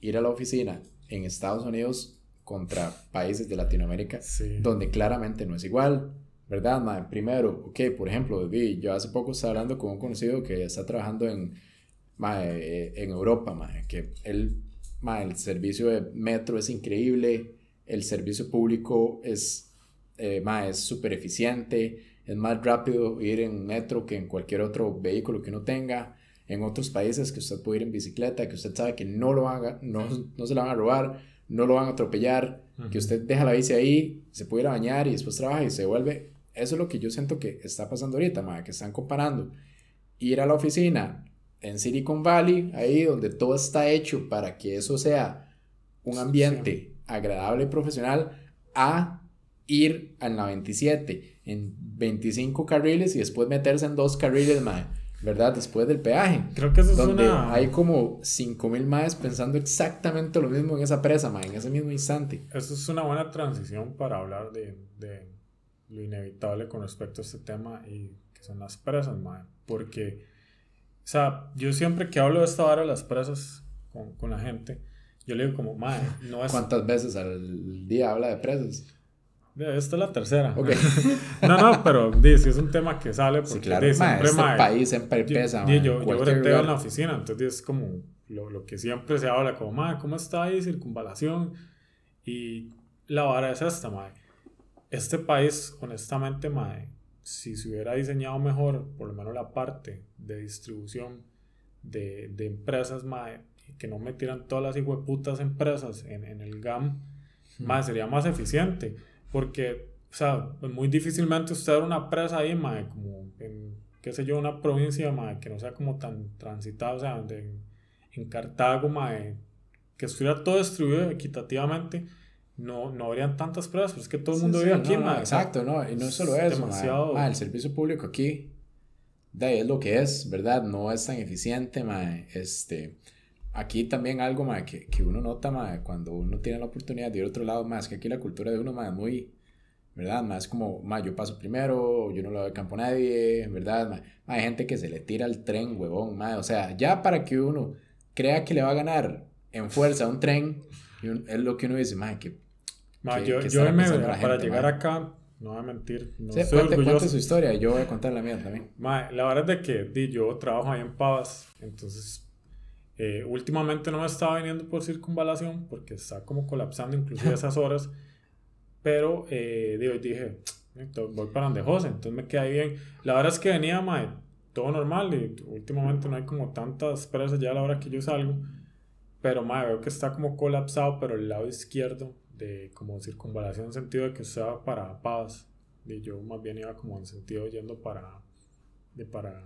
ir a la oficina en Estados Unidos contra países de Latinoamérica, Sí. donde claramente no es igual, ¿verdad, mae? Primero, ok, por ejemplo, vi, yo hace poco estaba hablando con un conocido que está trabajando en, mae, eh, en Europa, mae, que él, mae, el servicio de metro es increíble, el servicio público es, eh, mae, es súper eficiente, es más rápido ir en metro que en cualquier otro vehículo que uno tenga. En otros países que usted puede ir en bicicleta, que usted sabe que no, lo van a- no, no se la van a robar, no lo van a atropellar, que Ujú. usted deja la bici ahí, se puede ir a bañar y después trabaja y se vuelve. Eso es lo que yo siento que está pasando ahorita, mae, que están comparando ir a la oficina en Silicon Valley, ahí donde todo está hecho para que eso sea un ambiente agradable y profesional, a ir en la 27 en 25 carriles y después meterse en dos carriles, mae, ¿verdad? Después del peaje. Creo que eso es Donde una... hay como 5000 maes pensando exactamente lo mismo en esa presa, mae, en ese mismo instante. Eso es una buena transición para hablar de, de lo inevitable con respecto a este tema y que son las presas, mae. Porque, o sea, yo siempre que hablo de esta vara de las presas con, con la gente, yo le digo como, mae, no es... ¿Cuántas veces al día habla de presas? Esta es la tercera. Ok. no, no, pero di, sí es un tema que sale porque Sí, claro. di, Mae, siempre, este mae, país siempre yo- pesa, yo, yo cualquier breteo en la oficina, entonces es como lo, lo que siempre se habla, como, mae, ¿cómo está ahí circunvalación? Y la vara es esta, mae. Este país, honestamente, mae, si se hubiera diseñado mejor, por lo menos la parte de distribución de, de empresas, mae, que no metieran todas las hijueputas empresas en, en el GAM, mae, sería más eficiente. Porque, o sea, muy difícilmente usted una presa ahí, mae, como en, qué sé yo, una provincia, mae, que no sea como tan transitada, o sea, donde en, en Cartago, mae, que estuviera todo distribuido equitativamente, no, no habrían tantas pruebas, pero es que todo el Sí, mundo sí, vive no, aquí, no, sea, Exacto, no, y no es solo eso, demasiado- mae. Mae, el servicio público aquí de es lo que es, ¿verdad? No es tan eficiente, mae. Este, aquí también algo, mae, que, que uno nota, mae, cuando uno tiene la oportunidad de ir a otro lado, más que aquí la cultura de uno, mae, es muy, ¿verdad? Más como, mae, yo paso primero, yo no le doy campo a nadie, ¿verdad? Mae, hay gente que se le tira el tren, huevón, mae. O sea, ya para que uno crea que le va a ganar en fuerza un tren, y un- es lo que uno dice, mae, que... mae, que- yo, que yo me- para gente, llegar acá, no voy a mentir, no Sí, estoy cuente, cuente orgulloso. su historia y yo voy a contar la mía también. Mae, la verdad es de que di, yo trabajo ahí en Pavas, entonces eh, últimamente no me estaba viniendo por circunvalación porque está como colapsando inclusive esas horas, pero eh, digo, dije, "Esto, voy para donde José, entonces me quedé bien. La verdad es que venía, mae, todo normal y últimamente no hay como tantas presas ya a la hora que yo salgo, pero mae, veo que está como colapsado, pero el lado izquierdo de como circunvalación en sentido de que usted va para Pavas y yo más bien iba como en sentido yendo para de para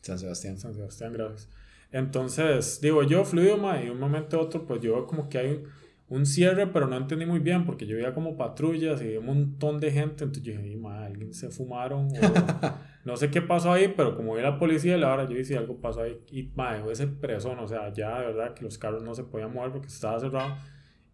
San Sebastián. San Sebastián, gracias. Entonces, digo, yo fluido, ma, y de un momento a otro, pues yo veo como que hay un, un cierre, pero no entendí muy bien, porque yo veía como patrullas y vi un montón de gente, entonces yo dije, ma, alguien se fumaron, o no sé qué pasó ahí, pero como vi la policía, la hora yo dije, algo pasó ahí, y ma, dejó ese presón, o sea, ya de verdad que los carros no se podían mover porque estaba cerrado,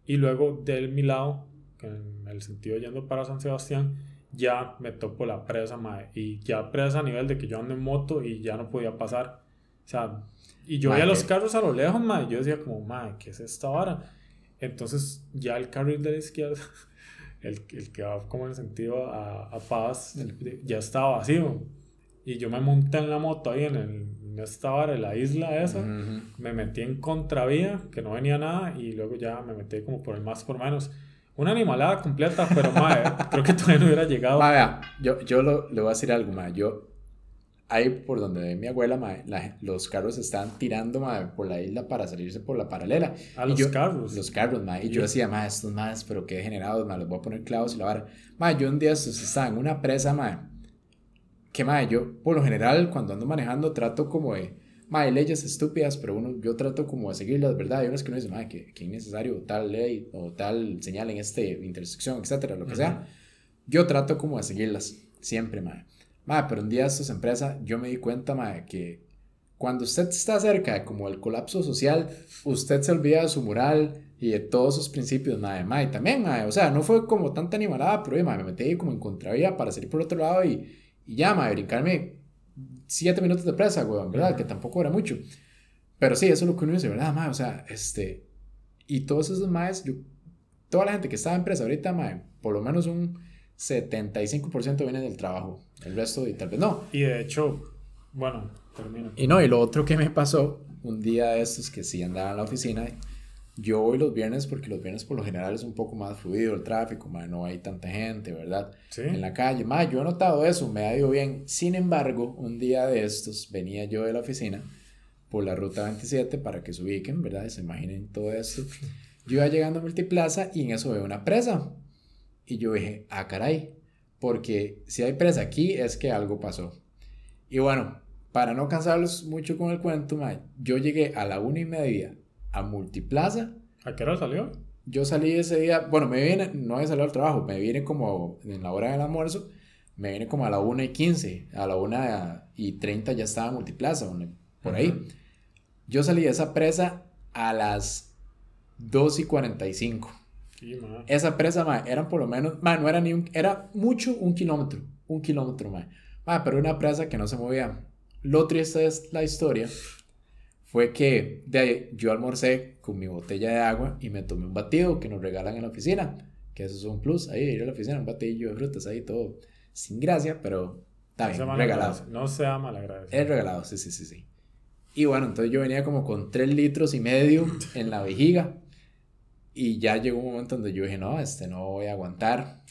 y luego de mi lado, en el sentido yendo para San Sebastián, ya me topo la presa, mae, y ya presa a nivel de que yo ando en moto y ya no podía pasar. O sea, y yo veía los carros a lo lejos, mae, yo decía como, mae, ¿qué es esta vara? Entonces ya el carril de la izquierda, el, el que va como en sentido a, a Paz, ya estaba vacío. Y yo me monté en la moto ahí en, el, en esta vara, en la isla esa, Ujú. me metí en contravía, que no venía nada, y luego ya me metí como por el más por menos. Una animalada completa, pero mae, creo que todavía no hubiera llegado. Ma, vea, yo, yo lo, le voy a decir algo, ma. Yo, ahí por donde ve mi abuela, ma, la- los carros estaban tirando, ma, por la isla para salirse por la paralela. A Y los yo- carros. Los carros, ma. Y Sí. yo decía, ma, estos más, pero qué degenerados, ma, les voy a poner clavos y la vara. Ma, yo un día estos estaba en una presa, ma, que, ma, yo por lo general cuando ando manejando trato como de, ma, hay leyes estúpidas, pero uno, yo trato como de seguirlas, ¿verdad? Hay unas que uno dice, ma, que, que innecesario tal ley o tal señal en este intersección, etcétera, lo que sea. Yo trato como de seguirlas, siempre, ma. Ma, pero un día estos empresas, yo me di cuenta, ma, que cuando usted está cerca de como el colapso social, usted se olvida de su moral y de todos sus principios, ma, ma, y también, ma, o sea, no fue como tanta animalada, pero, ma, me metí como en contravía para salir por otro lado y, y ya, ma, brincarme siete minutos de presa, weón, ¿verdad? Que tampoco era mucho. Pero sí, eso es lo que uno dice, ¿verdad, ma? O sea, este, y todos esos maes, yo, toda la gente que estaba en presa ahorita, ma, por lo menos un 75% viene del trabajo, el resto y tal vez no. Y de hecho, bueno, termino. Y no, y lo otro que me pasó, un día de estos que sí andaba en la oficina, yo voy los viernes porque los viernes por lo general es un poco más fluido el tráfico, ma, no hay tanta gente, ¿verdad? Sí. En la calle, ma, yo he notado eso, me ha ido bien. Sin embargo, un día de estos venía yo de la oficina por la ruta 27 para que se ubiquen, ¿verdad? Y se imaginen todo esto. Yo iba llegando a Multiplaza y en eso veo una presa. Y yo dije, ah, caray, porque si hay presa aquí es que algo pasó. Y bueno, para no cansarlos mucho con el cuento, ma, yo llegué a la una y media a Multiplaza. ¿A qué hora salió? Yo salí ese día, bueno, me vine, no he salido al trabajo, me vine como en la hora del almuerzo, me vine como a la 1 y 15, a la 1 y 30 ya estaba Multiplaza, por ahí. Ujú. Yo salí de esa presa a las 2 y 45. Sí. Esa presa, ma, eran por lo menos, ma, no era ni un, era mucho un kilómetro, un kilómetro, ma. Ma, pero una presa que no se movía. Lo triste es la historia fue que de ahí yo almorcé con mi botella de agua y me tomé un batido que nos regalan en la oficina, que eso es un plus, ahí ir a la oficina, un batidillo de frutas ahí, todo sin gracia, pero está No bien, regalado. malagradecido. No sea malagradecido. Es regalado, sí, sí, sí, sí. Y bueno, entonces yo venía como con 3 litros y medio en la vejiga. Y ya llegó un momento donde yo dije, no, este no voy a aguantar.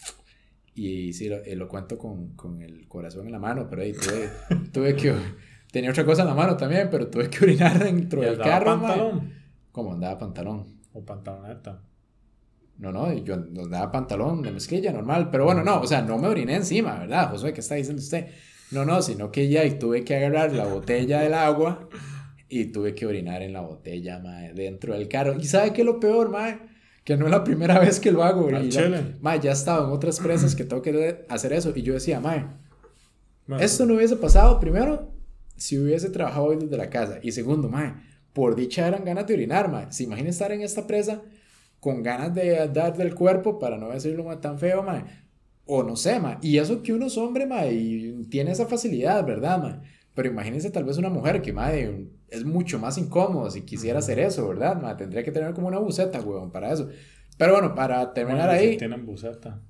Y sí, lo, eh, lo cuento con, con el corazón en la mano, pero ahí tuve, tuve que... Tenía otra cosa en la mano también, pero tuve que orinar dentro ¿Y del carro. mae. pantalón? ¿Cómo andaba pantalón? O pantaloneta. No, no, yo andaba pantalón de mezclilla normal, pero bueno, no, o sea, no me oriné encima, ¿verdad? Josué, ¿qué está diciendo usted? No, no, sino que ya tuve que agarrar la botella del agua y tuve que orinar en la botella, mae, dentro del carro. ¿Y sabe qué es lo peor, mae? Que no es la primera vez que lo hago. Al y chile. la- mae, ya he estado en otras presas que tengo que hacer eso. Y yo decía, mae, esto no hubiese pasado, primero, si hubiese trabajado hoy desde la casa. Y segundo, mae, por dicha eran ganas de orinar, mae. ¿Se imagina estar en esta presa con ganas de dar del cuerpo, para no decirlo mae, tan feo, mae? O no sé, mae. Y eso que uno es hombre, mae, y tiene esa facilidad, ¿verdad, mae? Pero imagínense tal vez una mujer que, mae, es mucho más incómodo si quisiera hacer eso, ¿verdad, mae? Tendría que tener como una buceta, weón, para eso. Pero bueno, para terminar Bueno, si ahí... tienen buceta.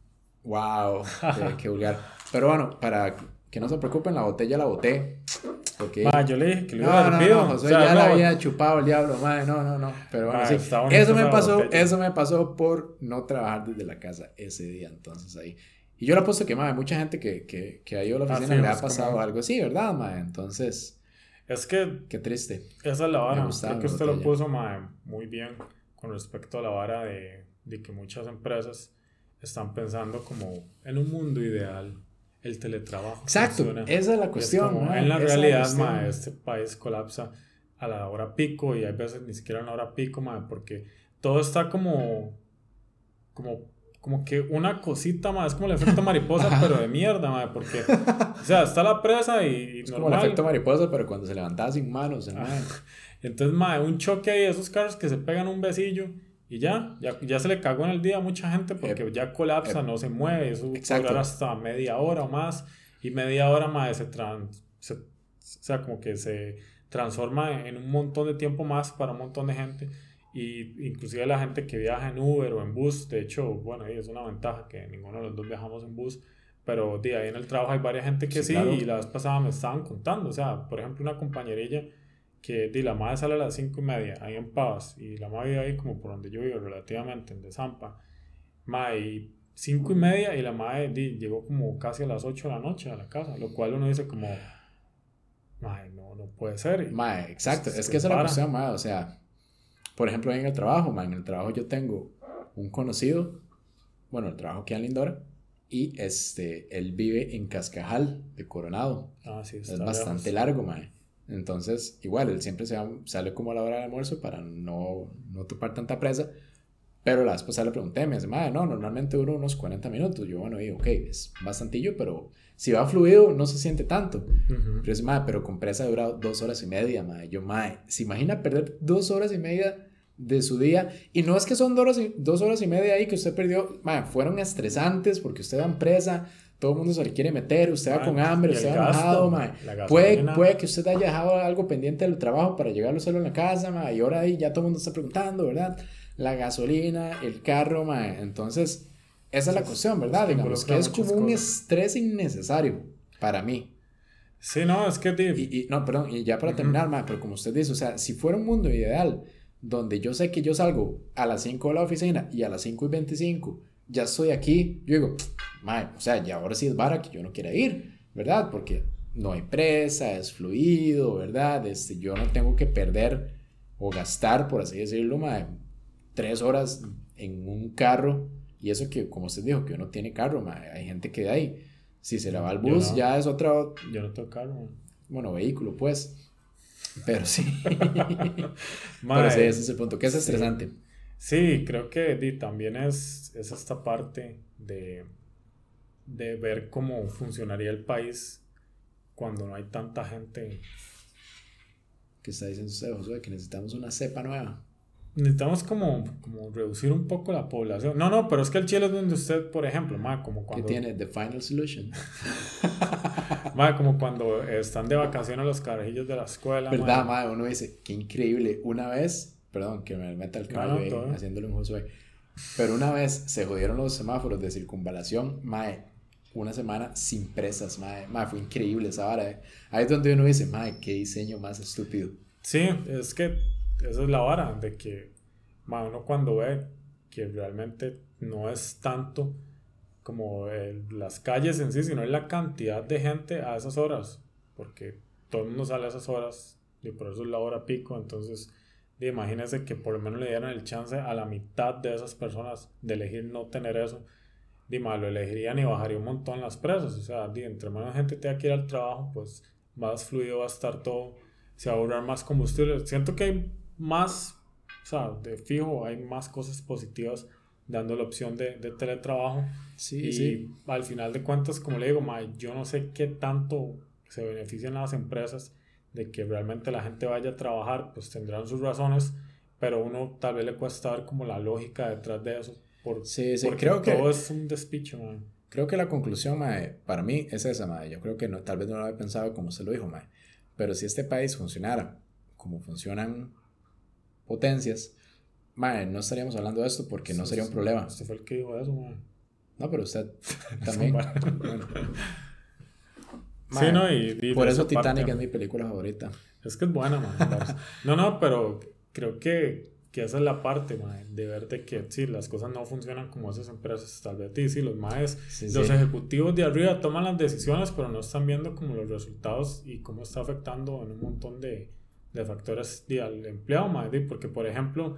Wow, qué, qué vulgar. Pero bueno, para que no se preocupen, la botella la boté. Porque... Ma, yo le dije que lo no, iba a no, hervido. no, José O sea, ya no. la había chupado el diablo, madre, no, no, no. Pero bueno, Ma, sí. Eso me pasó, eso me pasó por no trabajar desde la casa ese día, entonces ahí. Y yo le apuesto que, madre, mucha gente que, que, que ha ido a la Ah, oficina sí, le ha pasado como- algo así, ¿verdad, madre? Entonces, Es que qué triste. esa es la vara. Creo que usted lo puso mae, muy bien con respecto a la vara de, de que muchas empresas están pensando como en un mundo ideal el teletrabajo. Exacto, funciona. esa es la cuestión, como, mae, en la es la realidad, mae, este país colapsa a la hora pico y hay veces ni siquiera en la hora pico, mae, porque todo está como como como que una cosita más, es como el efecto mariposa, pero de mierda, mae, porque o sea, está la presa y, Es como el efecto mariposa, pero cuando se levantaba sin manos, el mae. Entonces, mae, un choque ahí, esos carros que se pegan un besillo y ya, ya, ya se le cagó en el día a mucha gente porque ya colapsa, no se mueve, eso durar hasta media hora o más, y media hora, mae, se, trans, se- o sea, como que se transforma en un montón de tiempo más para un montón de gente, y inclusive la gente que viaja en Uber o en bus, de hecho, bueno, es una ventaja que ninguno de los dos viajamos en bus, pero de ahí en el trabajo hay varias gente que Sí, sí, claro. y la vez pasada me estaban contando, o sea, por ejemplo, una compañerilla que di, la madre sale a las cinco y media ahí en Paz y la madre vive ahí como por donde yo vivo relativamente en Desampa madre y cinco y media y la madre di, llegó como casi a las 8 de la noche a la casa lo cual uno dice como madre no, no puede ser Mae, exacto, Se es que esa es la cuestión, mae, o sea, por ejemplo, en el trabajo, mae, en el trabajo yo tengo un conocido, bueno, el trabajo aquí en Lindora, y este, él vive en Cascajal, de Coronado. Ah, sí, es está bastante lejos. largo, mae. Entonces, igual, él siempre se va- sale como a la hora del almuerzo para no, no topar tanta presa. Pero la vez pasada le pregunté, me dice, madre, no, normalmente dura unos 40 minutos. Yo, bueno, digo, ok, es bastantillo, pero si va fluido no se siente tanto. Ujú. Pero dice, madre, pero con presa dura dos horas y media, madre. Yo, madre, ¿se imagina perder dos horas y media de su día? Y no es que son dos horas y, dos horas y media ahí que usted perdió, madre, fueron estresantes porque usted va en presa, todo el mundo se le quiere meter, usted va con hambre, usted va enojado, mae, Puede, puede que usted haya dejado algo pendiente del trabajo para llegarlo solo en la casa, y ahora ahí ya todo el mundo está preguntando, ¿verdad? La gasolina, el carro. Entonces, esa es la cuestión, ¿verdad? Digamos que es como un estrés innecesario para mí. sí no es que Y, y- no, perdón, y ya para terminar, pero como usted dice, o sea, si fuera un mundo ideal donde yo sé que yo salgo a las 5 de la oficina y a las 5 y 25 ya estoy aquí, yo digo, ma, o sea, ya ahora sí es vara que yo no quiera ir, ¿verdad? Porque no hay presa, es fluido, ¿verdad? Este, yo no tengo que perder o gastar, por así decirlo, ma, tres horas en un carro. Y eso que, como usted dijo, que uno tiene carro, ma, hay gente que de ahí, si se le va al Yo bus, no. ya es otra, yo no tengo carro man. bueno, vehículo, pues. Pero sí. Mae, Pero sí, ese es el punto, que es sí. estresante. Sí, creo que di, también es, es esta parte de, de ver cómo funcionaría el país cuando no hay tanta gente. ¿Qué está diciendo usted, Josué? Que necesitamos una cepa nueva. Necesitamos como, como reducir un poco la población. No, no, pero es que el Chile es donde usted, por ejemplo, ma, como ¿Qué cuando, tiene? The Final Solution. ma, como cuando están de vacaciones los carajillos de la escuela. ma. ¿Verdad, madre? Uno dice, qué increíble. Una vez, perdón, que me meta el caballo no, ahí, haciéndole un Josué. Pero una vez se jodieron los semáforos de circunvalación, mae, una semana sin presas, mae. Mae, fue increíble esa vara. eh. Ahí es donde uno dice, mae, qué diseño más estúpido. Sí, es que esa es la vara, de que ma, uno cuando ve que realmente no es tanto como el- las calles en sí, sino es la cantidad de gente a esas horas, porque todo el mundo sale a esas horas y por eso es la hora pico, entonces imagínense que por lo menos le dieran el chance a la mitad de esas personas de elegir no tener eso, di, ma, lo elegirían y bajaría un montón las presas, o sea, di, entre menos gente tenga que ir al trabajo, pues más fluido va a estar todo se va a ahorrar más combustible. Siento que hay más, o sea, de fijo, hay más cosas positivas dando la opción de, de teletrabajo. Sí, y sí. al final de cuentas, como le digo, ma, yo no sé qué tanto se benefician las empresas de que realmente la gente vaya a trabajar, pues tendrán sus razones, pero uno tal vez le cuesta ver como la lógica detrás de eso. Por, Sí, sí, porque creo que- todo es un despicho, ma. Creo que la conclusión, mae, para mí es esa, mae. Yo creo que no, tal vez no lo había pensado como usted lo dijo, mae. Pero si este país funcionara como funcionan potencias, mae, no estaríamos hablando de esto porque no sería un problema. Usted fue el que dijo eso, ma. No, pero usted también. Bueno. Sí, no, y- y por eso parte- Titanic es mi película favorita. Es que es buena, man. No, no, pero creo que, que esa es la parte, man, de ver de que sí, las cosas no funcionan como esas empresas. Tal vez sí, sí, los maes, Sí, los sí. ejecutivos de arriba toman las decisiones, pero no están viendo como los resultados y cómo está afectando en un montón de, de factores de, al empleado, man, porque por ejemplo,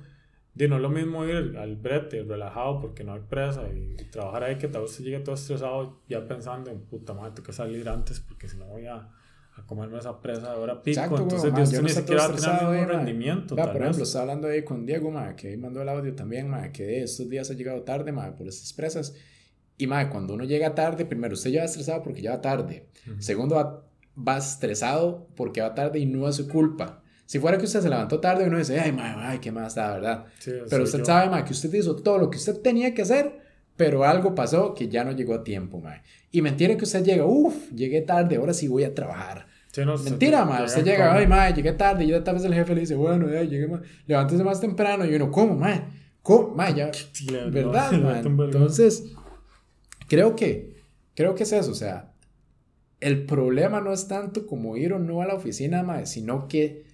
di, no es lo mismo ir al brete relajado porque no hay presa y, trabajar ahí que tal vez se llegue todo estresado ya pensando en puta madre, tengo que salir antes porque si no voy a, a comerme esa presa de hora pico. Exacto, Entonces, Dios, no ni siquiera va a tener el mismo mae. rendimiento. Por ejemplo, estaba hablando ahí con Diego, mae, que ahí mandó el audio también, mae, que de estos días ha llegado tarde, mae, por estas presas. Y, mae, cuando uno llega tarde, primero, usted ya va estresado porque ya va tarde. Ujú. Segundo, va, va estresado porque va tarde y no es su culpa. Si fuera que usted se levantó tarde, uno dice, ay, mae, ay, qué más da, ¿verdad? Sí, Pero usted yo. sabe, mae, que usted hizo todo lo que usted tenía que hacer, pero algo pasó que ya no llegó a tiempo, mae. Y mentira que usted llega, uff, llegué tarde, ahora sí voy a trabajar. Sí, no, Mentira, mae. Usted llega, ay, mae, llegué tarde. Y ya tal vez el jefe le dice, bueno, ya llegué más. Levántese más temprano. Y uno, ¿cómo, mae? ¿Cómo? Mae, ya. ¿Verdad, mae? vergazo. Entonces, creo que, creo que es eso. O sea, el problema no es tanto como ir o no a la oficina, mae, sino que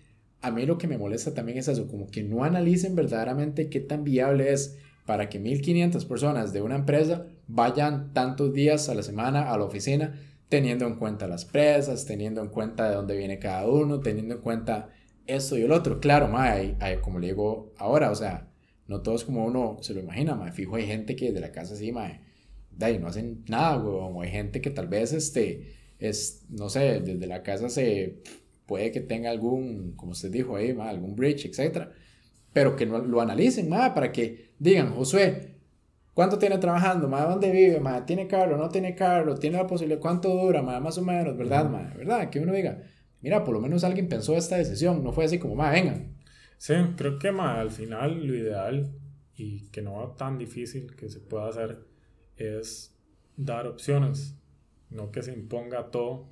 a mí lo que me molesta también es eso, como que no analicen verdaderamente qué tan viable es para que 1500 personas de una empresa vayan tantos días a la semana a la oficina, teniendo en cuenta las presas, teniendo en cuenta de dónde viene cada uno, teniendo en cuenta esto y el otro. Claro, mae, hay- como le digo ahora, o sea, no todo es como uno se lo imagina, mae. Fijo, hay gente que de la casa sí, mae, de no hacen nada, weón. O hay gente que tal vez, este, es, no sé, desde la casa se puede que tenga algún, como usted dijo ahí, mae, algún bridge, etcétera. Pero que no, lo analicen, mae, para que digan, Josué, ¿cuánto tiene trabajando, mae? ¿Dónde vive, mae? ¿Tiene carro? ¿No tiene carro? ¿Tiene la posibilidad? ¿Cuánto dura, mae? Más o menos, ¿verdad, mae? ¿Verdad? Que uno diga, mira, por lo menos alguien pensó esta decisión. No fue así como, mae, vengan. Sí, creo que ma, al final lo ideal y que no va tan difícil que se pueda hacer es dar opciones, no que se imponga todo.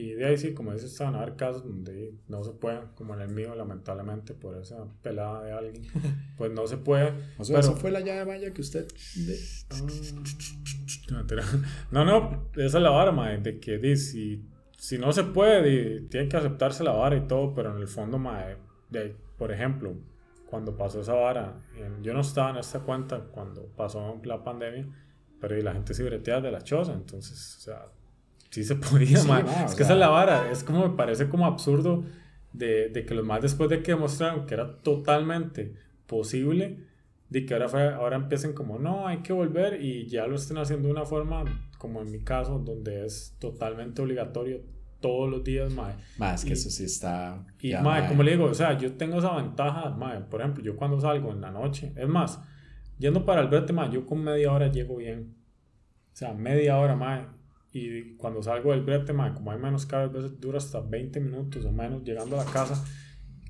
Y de ahí sí, como dices, van a haber casos donde no se puede, como en el mío, lamentablemente, por esa pelada de alguien, pues no se puede. O sea, pero, esa fue la llave maya que usted... de- No. No, no, esa es la vara, mae, de que di, si, si no se puede, tiene que aceptarse la vara y todo, pero en el fondo, mae, de ahí, por ejemplo, cuando pasó esa vara, en- yo no estaba en esta cuenta cuando pasó la pandemia, pero y la gente se bretea de la choza, entonces, o sea, sí se podía, Sí, mae. ma, o es que sea. esa es la vara, es como, me parece como absurdo de, de que los más después de que demostraron que era totalmente posible, de que ahora, fue- ahora empiecen como, no, hay que volver y ya lo estén haciendo de una forma, como en mi caso, donde es totalmente obligatorio todos los días, mae. Más que Y- eso sí está... Y, ya, mae, mae. como le digo, o sea, yo tengo esa ventaja, mae, por ejemplo, yo cuando salgo en la noche, es más, yendo para el brete, mae, yo con media hora llego bien. O sea, media hora, mae. Y cuando salgo del brete, mae, como hay menos carros, a veces dura hasta 20 minutos o menos llegando a la casa.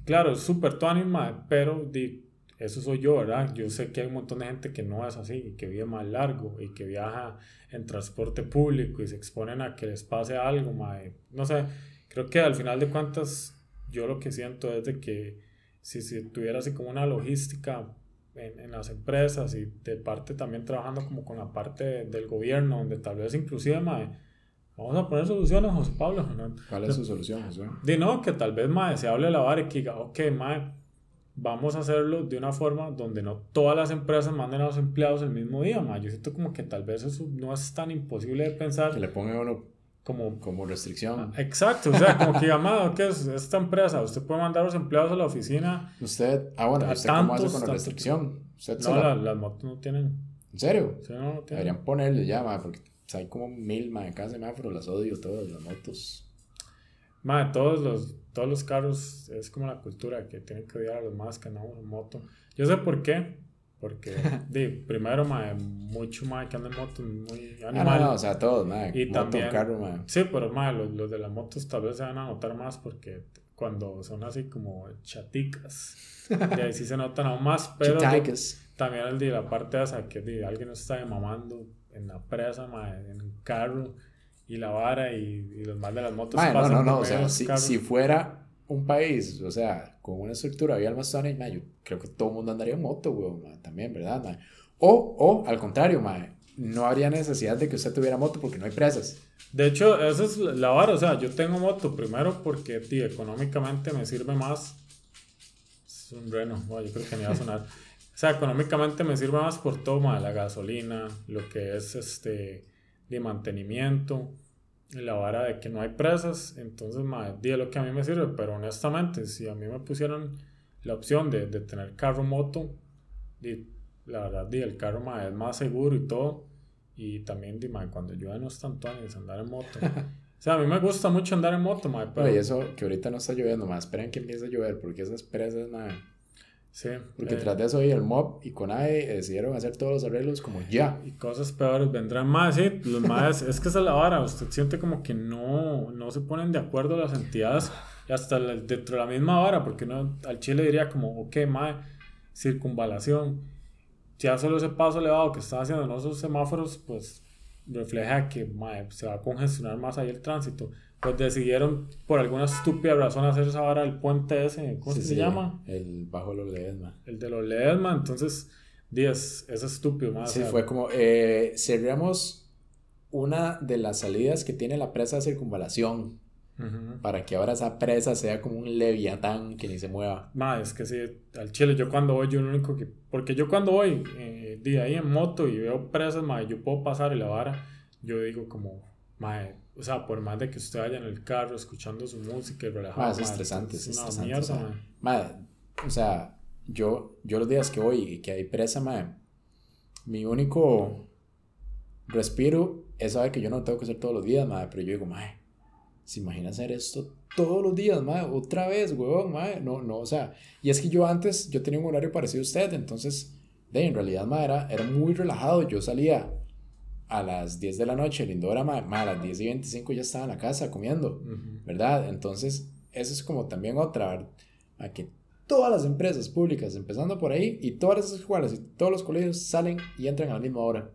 Claro, es súper tuanis, pero di, eso soy yo, ¿verdad? Yo sé que hay un montón de gente que no es así, que vive más largo y que viaja en transporte público y se exponen a que les pase algo, mae. No sé, creo que al final de cuentas yo lo que siento es de que si, si tuviera así como una logística en, en las empresas y de parte también trabajando como con la parte de- del gobierno, donde tal vez inclusive, mae, vamos a poner soluciones, José Pablo. ¿no? ¿Cuál es su solución, Josué? De no, que tal vez, mae, se hable de la vara y que diga, ok, mae, vamos a hacerlo de una forma donde no todas las empresas manden a los empleados el mismo día, mae. Yo siento como que tal vez eso no es tan imposible de pensar Que le ponga uno como... como restricción. Exacto, o sea, como que mae, ¿qué es esta empresa? Usted puede mandar a los empleados a la oficina. Usted, ah, bueno, ¿usted cómo hace tantos, con la tantos- restricción? ¿Usted se No, la- la- las motos no tienen... ¿En serio? Sí, no, no tienen. Deberían ponerle ya, mae, porque o sea, hay como mil, mae, cada semáforo las odio todas, las motos. Mae, todos los, todos los carros es como la cultura que tienen que odiar a los más que andamos en moto. Yo sé por qué. Porque, di, primero, mae, mucho mae que anda en moto, muy Ah, animal. no, no, o sea, todos, mae. Y Moto, también, carro, mae. sí, pero mae, los, los de las motos tal vez se van a notar más porque cuando son así como chaticas, de ahí sí se notan aún más, pero Chaticas. también el de la parte esa que di, alguien está mamando en la presa, mae, en un carro y la vara y, y los más de las motos Mae, no, no, no, o de sea, si, si fuera un país, o sea, con una estructura vial más sana, yo creo que todo el mundo andaría en moto, weón, mae, también, ¿verdad, mae? O, o, al contrario, mae, no habría necesidad de que usted tuviera moto porque no hay presas. De hecho, esa es la vara. O sea, yo tengo moto primero porque, tío, económicamente me sirve más. Es un reno, no, yo creo que ni va a sonar. O sea, económicamente me sirve más por todo, ma, la gasolina, lo que es este de mantenimiento, la vara de que no hay presas. Entonces, ma, di, lo que a mí me sirve. Pero honestamente, si a mí me pusieran la opción de, de tener carro moto, di, la verdad, di, el carro ma, es más seguro y todo. Y también, di, ma, cuando llueve no es tanto años andar en moto. O sea, a mí me gusta mucho andar en moto, ma, pero... Y eso que ahorita no está lloviendo, mae, esperen que empiece a llover porque esas presas, mae. Sí. Porque eh, tras de eso, el MOB y CONAE decidieron hacer todos los arreglos como ya. Y cosas peores vendrán más, sí. Los más, es que esa es la vara. Usted siente como que no, no se ponen de acuerdo las entidades hasta la- dentro de la misma vara, porque no, al Chile diría como, ok, mae, circunvalación. Ya solo ese paso elevado que están haciendo en esos semáforos, pues refleja que mae, se va a congestionar más ahí el tránsito. Pues decidieron, por alguna estúpida razón, hacer esa vara del puente ese, ¿cómo Sí, se sí, llama? El bajo los lees, mae. El de los Ledesma. Entonces, 10, es estúpido, o Sí, sea, fue como, eh, cerramos una de las salidas que tiene la presa de circunvalación para que ahora esa presa sea como un leviatán que ni se mueva. Ma, es que sí, al chile, yo cuando voy, yo lo único que. Porque yo cuando voy eh, de ahí en moto y veo presas, ma, yo puedo pasar y la vara, yo digo como, ma, o sea, por más de que usted vaya en el carro escuchando su música y relajado, Ah, es ma, estresante, es una estresante. mierda, o, sea, ma. o sea, yo, yo los días que voy y que hay presa, mae, mi único respiro es saber que yo no lo tengo que hacer todos los días, mae, pero yo digo, mae, ¿se imagina hacer esto todos los días, mae? Otra vez, huevón, mae, no, no, o sea, y es que yo antes, yo tenía un horario parecido a usted, entonces, de, en realidad, mae, era, era muy relajado, yo salía a las 10 de la noche, Lindora, mae, mae, a las 10 y 25 ya estaba en la casa comiendo. ¿verdad? Entonces, eso es como también otra, a que todas las empresas públicas, empezando por ahí, y todas las escuelas y todos los colegios salen y entran a la misma hora.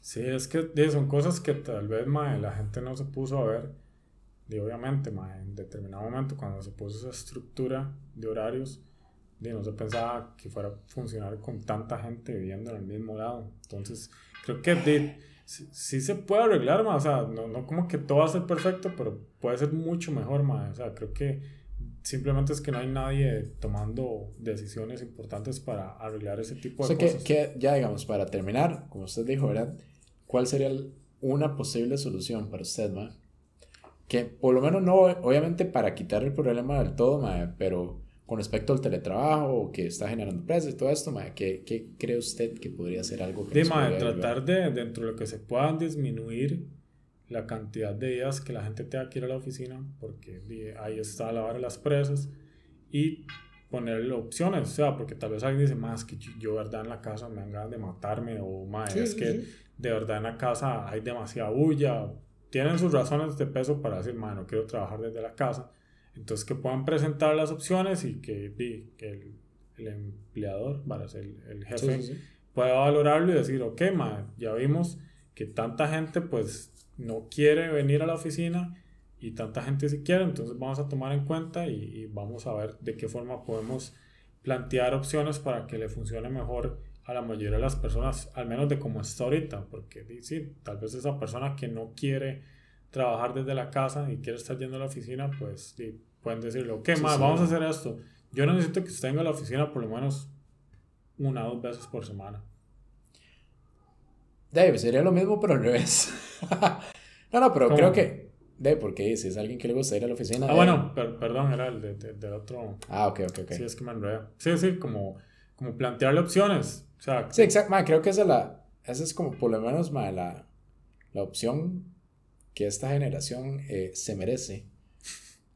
Sí, es que son cosas que tal vez, ma, la gente no se puso a ver. Y obviamente, ma, en determinado momento, cuando se puso esa estructura de horarios, di, no se pensaba que fuera a funcionar con tanta gente viviendo en el mismo lado. Entonces, creo que di, sí, sí se puede arreglar, ma, o sea, no, no como que todo va a ser perfecto, pero puede ser mucho mejor, ma, o sea, creo que simplemente es que no hay nadie tomando decisiones importantes para arreglar ese tipo O de sea, que, cosas. que ya digamos, para terminar, como usted dijo, ¿verdad? ¿Cuál sería el- una posible solución para usted, ma? Que por lo menos no, obviamente para quitar el problema del todo, ma, pero con respecto al teletrabajo que está generando precios y todo esto, ma, ¿qué, qué cree usted que podría ser algo que Sí, mae, tratar de, dentro de lo que se puedan disminuir la cantidad de días que la gente tenga que ir a la oficina, porque ahí está la vara de las presas, y ponerle opciones, o sea, porque tal vez alguien dice, más que yo, verdad, en la casa me dan ganas de matarme, o más, Sí, es sí, que de verdad en la casa hay demasiada bulla, tienen sus razones de peso para decir, no quiero trabajar desde la casa, entonces que puedan presentar las opciones y que, el, el empleador, para el, el jefe, Sí, sí, sí. pueda valorarlo y decir, ok, ma, ya vimos que tanta gente pues no quiere venir a la oficina y tanta gente sí quiere, entonces vamos a tomar en cuenta y, y vamos a ver de qué forma podemos plantear opciones para que le funcione mejor a la mayoría de las personas, al menos de como está ahorita, porque sí, tal vez esa persona que no quiere trabajar desde la casa y quiere estar yendo a la oficina, pues di, pueden decirle, ok, Sí, ma, sí. vamos a hacer esto. Yo necesito que usted venga a la oficina por lo menos una o dos veces por semana. Dave, sería lo mismo, pero al revés. no, no, pero ¿Cómo? creo que. Dave, porque si es alguien que le gusta ir a la oficina. Ah, bueno, per- perdón, era el de- de- del otro. Ah, ok, ok, ok. Sí, es que me enredé. Sí, sí, como, como plantearle opciones. O sea, Sí, exacto. ma, creo que esa, es la, esa es como por lo menos ma, la, la opción que esta generación eh, se merece.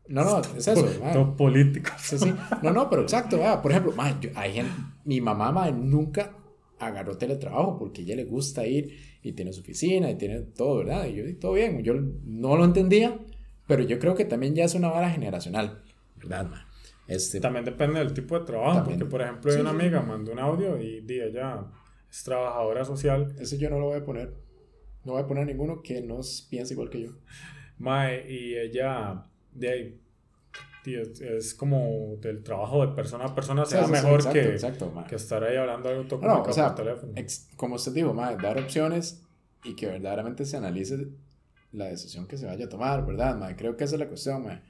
No, no, es eso. mae. Todo político. Sí, sí. No, no, pero exacto. vea, Por ejemplo, mae, yo- hay gente, mi mamá mae, nunca agarró teletrabajo porque a ella le gusta ir y tiene su oficina y tiene todo, ¿verdad? Y yo, y todo bien. Yo no lo entendía, pero yo creo que también ya es una vara generacional, ¿verdad, mae? Este, También depende del tipo de trabajo, También. porque por ejemplo hay Sí, una sí. amiga mandó un audio y di, ella es trabajadora social. Ese yo no lo voy a poner. No voy a poner ninguno que no piense igual que yo. Mae, y ella de ahí, di, es, es como del trabajo de persona a persona sea sí, sí, mejor exacto, que, exacto, que estar ahí hablando algo todo No, o sea, por teléfono. ex- como usted dijo, mae, dar opciones y que verdaderamente se analice la decisión que se vaya a tomar, ¿verdad, mae? Creo que esa es la cuestión, mae.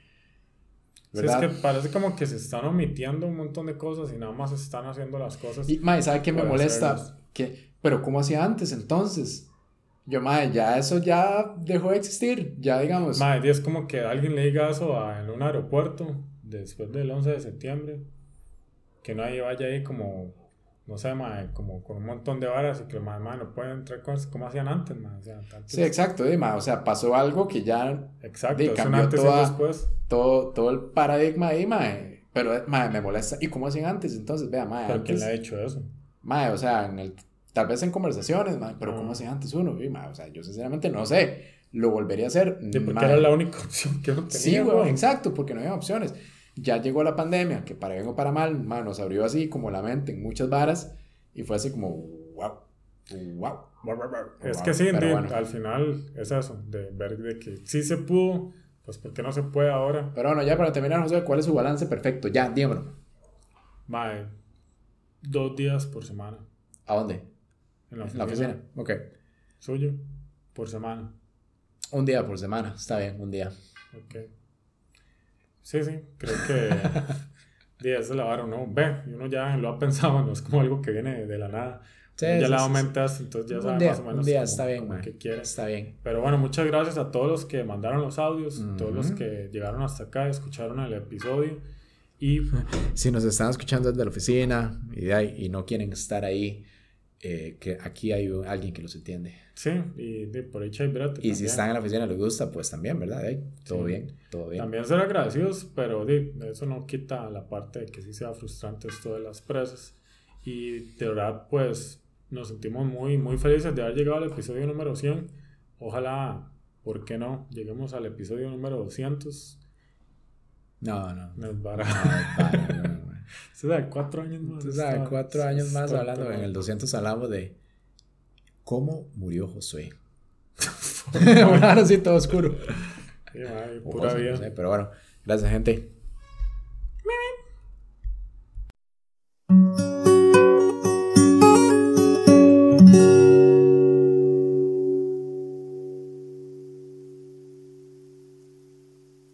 Sí, es que parece como que se están omitiendo un montón de cosas y nada más están haciendo las cosas. Y, mae, ¿sabe qué me molesta? Que, pero ¿cómo hacía antes entonces? Yo, mae, ya eso ya dejó de existir. Ya, digamos. Mae, es como que alguien le diga eso a- en un aeropuerto después del 11 de septiembre. Que nadie vaya ahí como, no sé, mae, como con un montón de varas y que mae, mae, no pueden entrar cosas como hacían antes, mae. O sea, antes- Sí, exacto, mae, O sea, pasó algo que ya Exacto, un cambió antes y toda- después. todo, todo el paradigma ahí, mae. Pero, mae, me molesta. ¿Y cómo hacían antes? Entonces, vea, mae, Pero ¿quién antes... le ha hecho eso? Mae, o sea, en el, tal vez en conversaciones, mae, pero ¿cómo Ah. hacía antes uno? Y, mae, o sea, yo sinceramente no sé. Lo volvería a hacer. Sí, porque mae. era la única opción que no tenía. Sí, güey, exacto, porque no había opciones. Ya llegó la pandemia, que para bien o para mal, mae, nos abrió así como la mente en muchas varas y fue así como, wow, wow. Es wow, que sí, di, bueno. al final es eso, de ver de que sí se pudo, pues ¿por qué no se puede ahora? Pero bueno, ya para terminar, José, ¿cuál es su balance perfecto? Ya, dígamelo. Mae, dos días por semana ¿A dónde? en la En oficina. la oficina. Ok. Suyo, por semana. Un día por semana, está bien, un día. Ok. Sí, sí, creo que di, esa es la vara, ¿no? Ve, uno ya lo ha pensado, no es como algo que viene de la nada. Sí, ya sí, la sí, sí. aumentas, entonces ya sabes día, más o menos un día como- está bien, que quieres. Está bien. Pero bueno, muchas gracias a todos los que mandaron los audios, todos los que llegaron hasta acá, escucharon el episodio. Y Si nos están escuchando desde la oficina y, y no quieren estar ahí, eh, que aquí hay alguien que los entiende. sí, y de, por ahí Chay Brete Y si también. están en la oficina y les gusta, pues también, ¿verdad? De ahí, todo Sí. bien, todo bien. También ser agradecidos, pero di, eso no quita la parte de que sí sea frustrante esto de las presas. Y de verdad, pues nos sentimos muy, muy felices de haber llegado al episodio número 100. Ojalá, ¿por qué no? Lleguemos al episodio número 200. No, no. Nos va No, a... Usted sabe, cuatro años más. Sabes, está- cuatro años está más tonto, hablando, en el 200 hablamos de cómo murió Josué. Ahora sí, todo oscuro. Sí, madre, pura José, vida. no sé, pero bueno, gracias gente.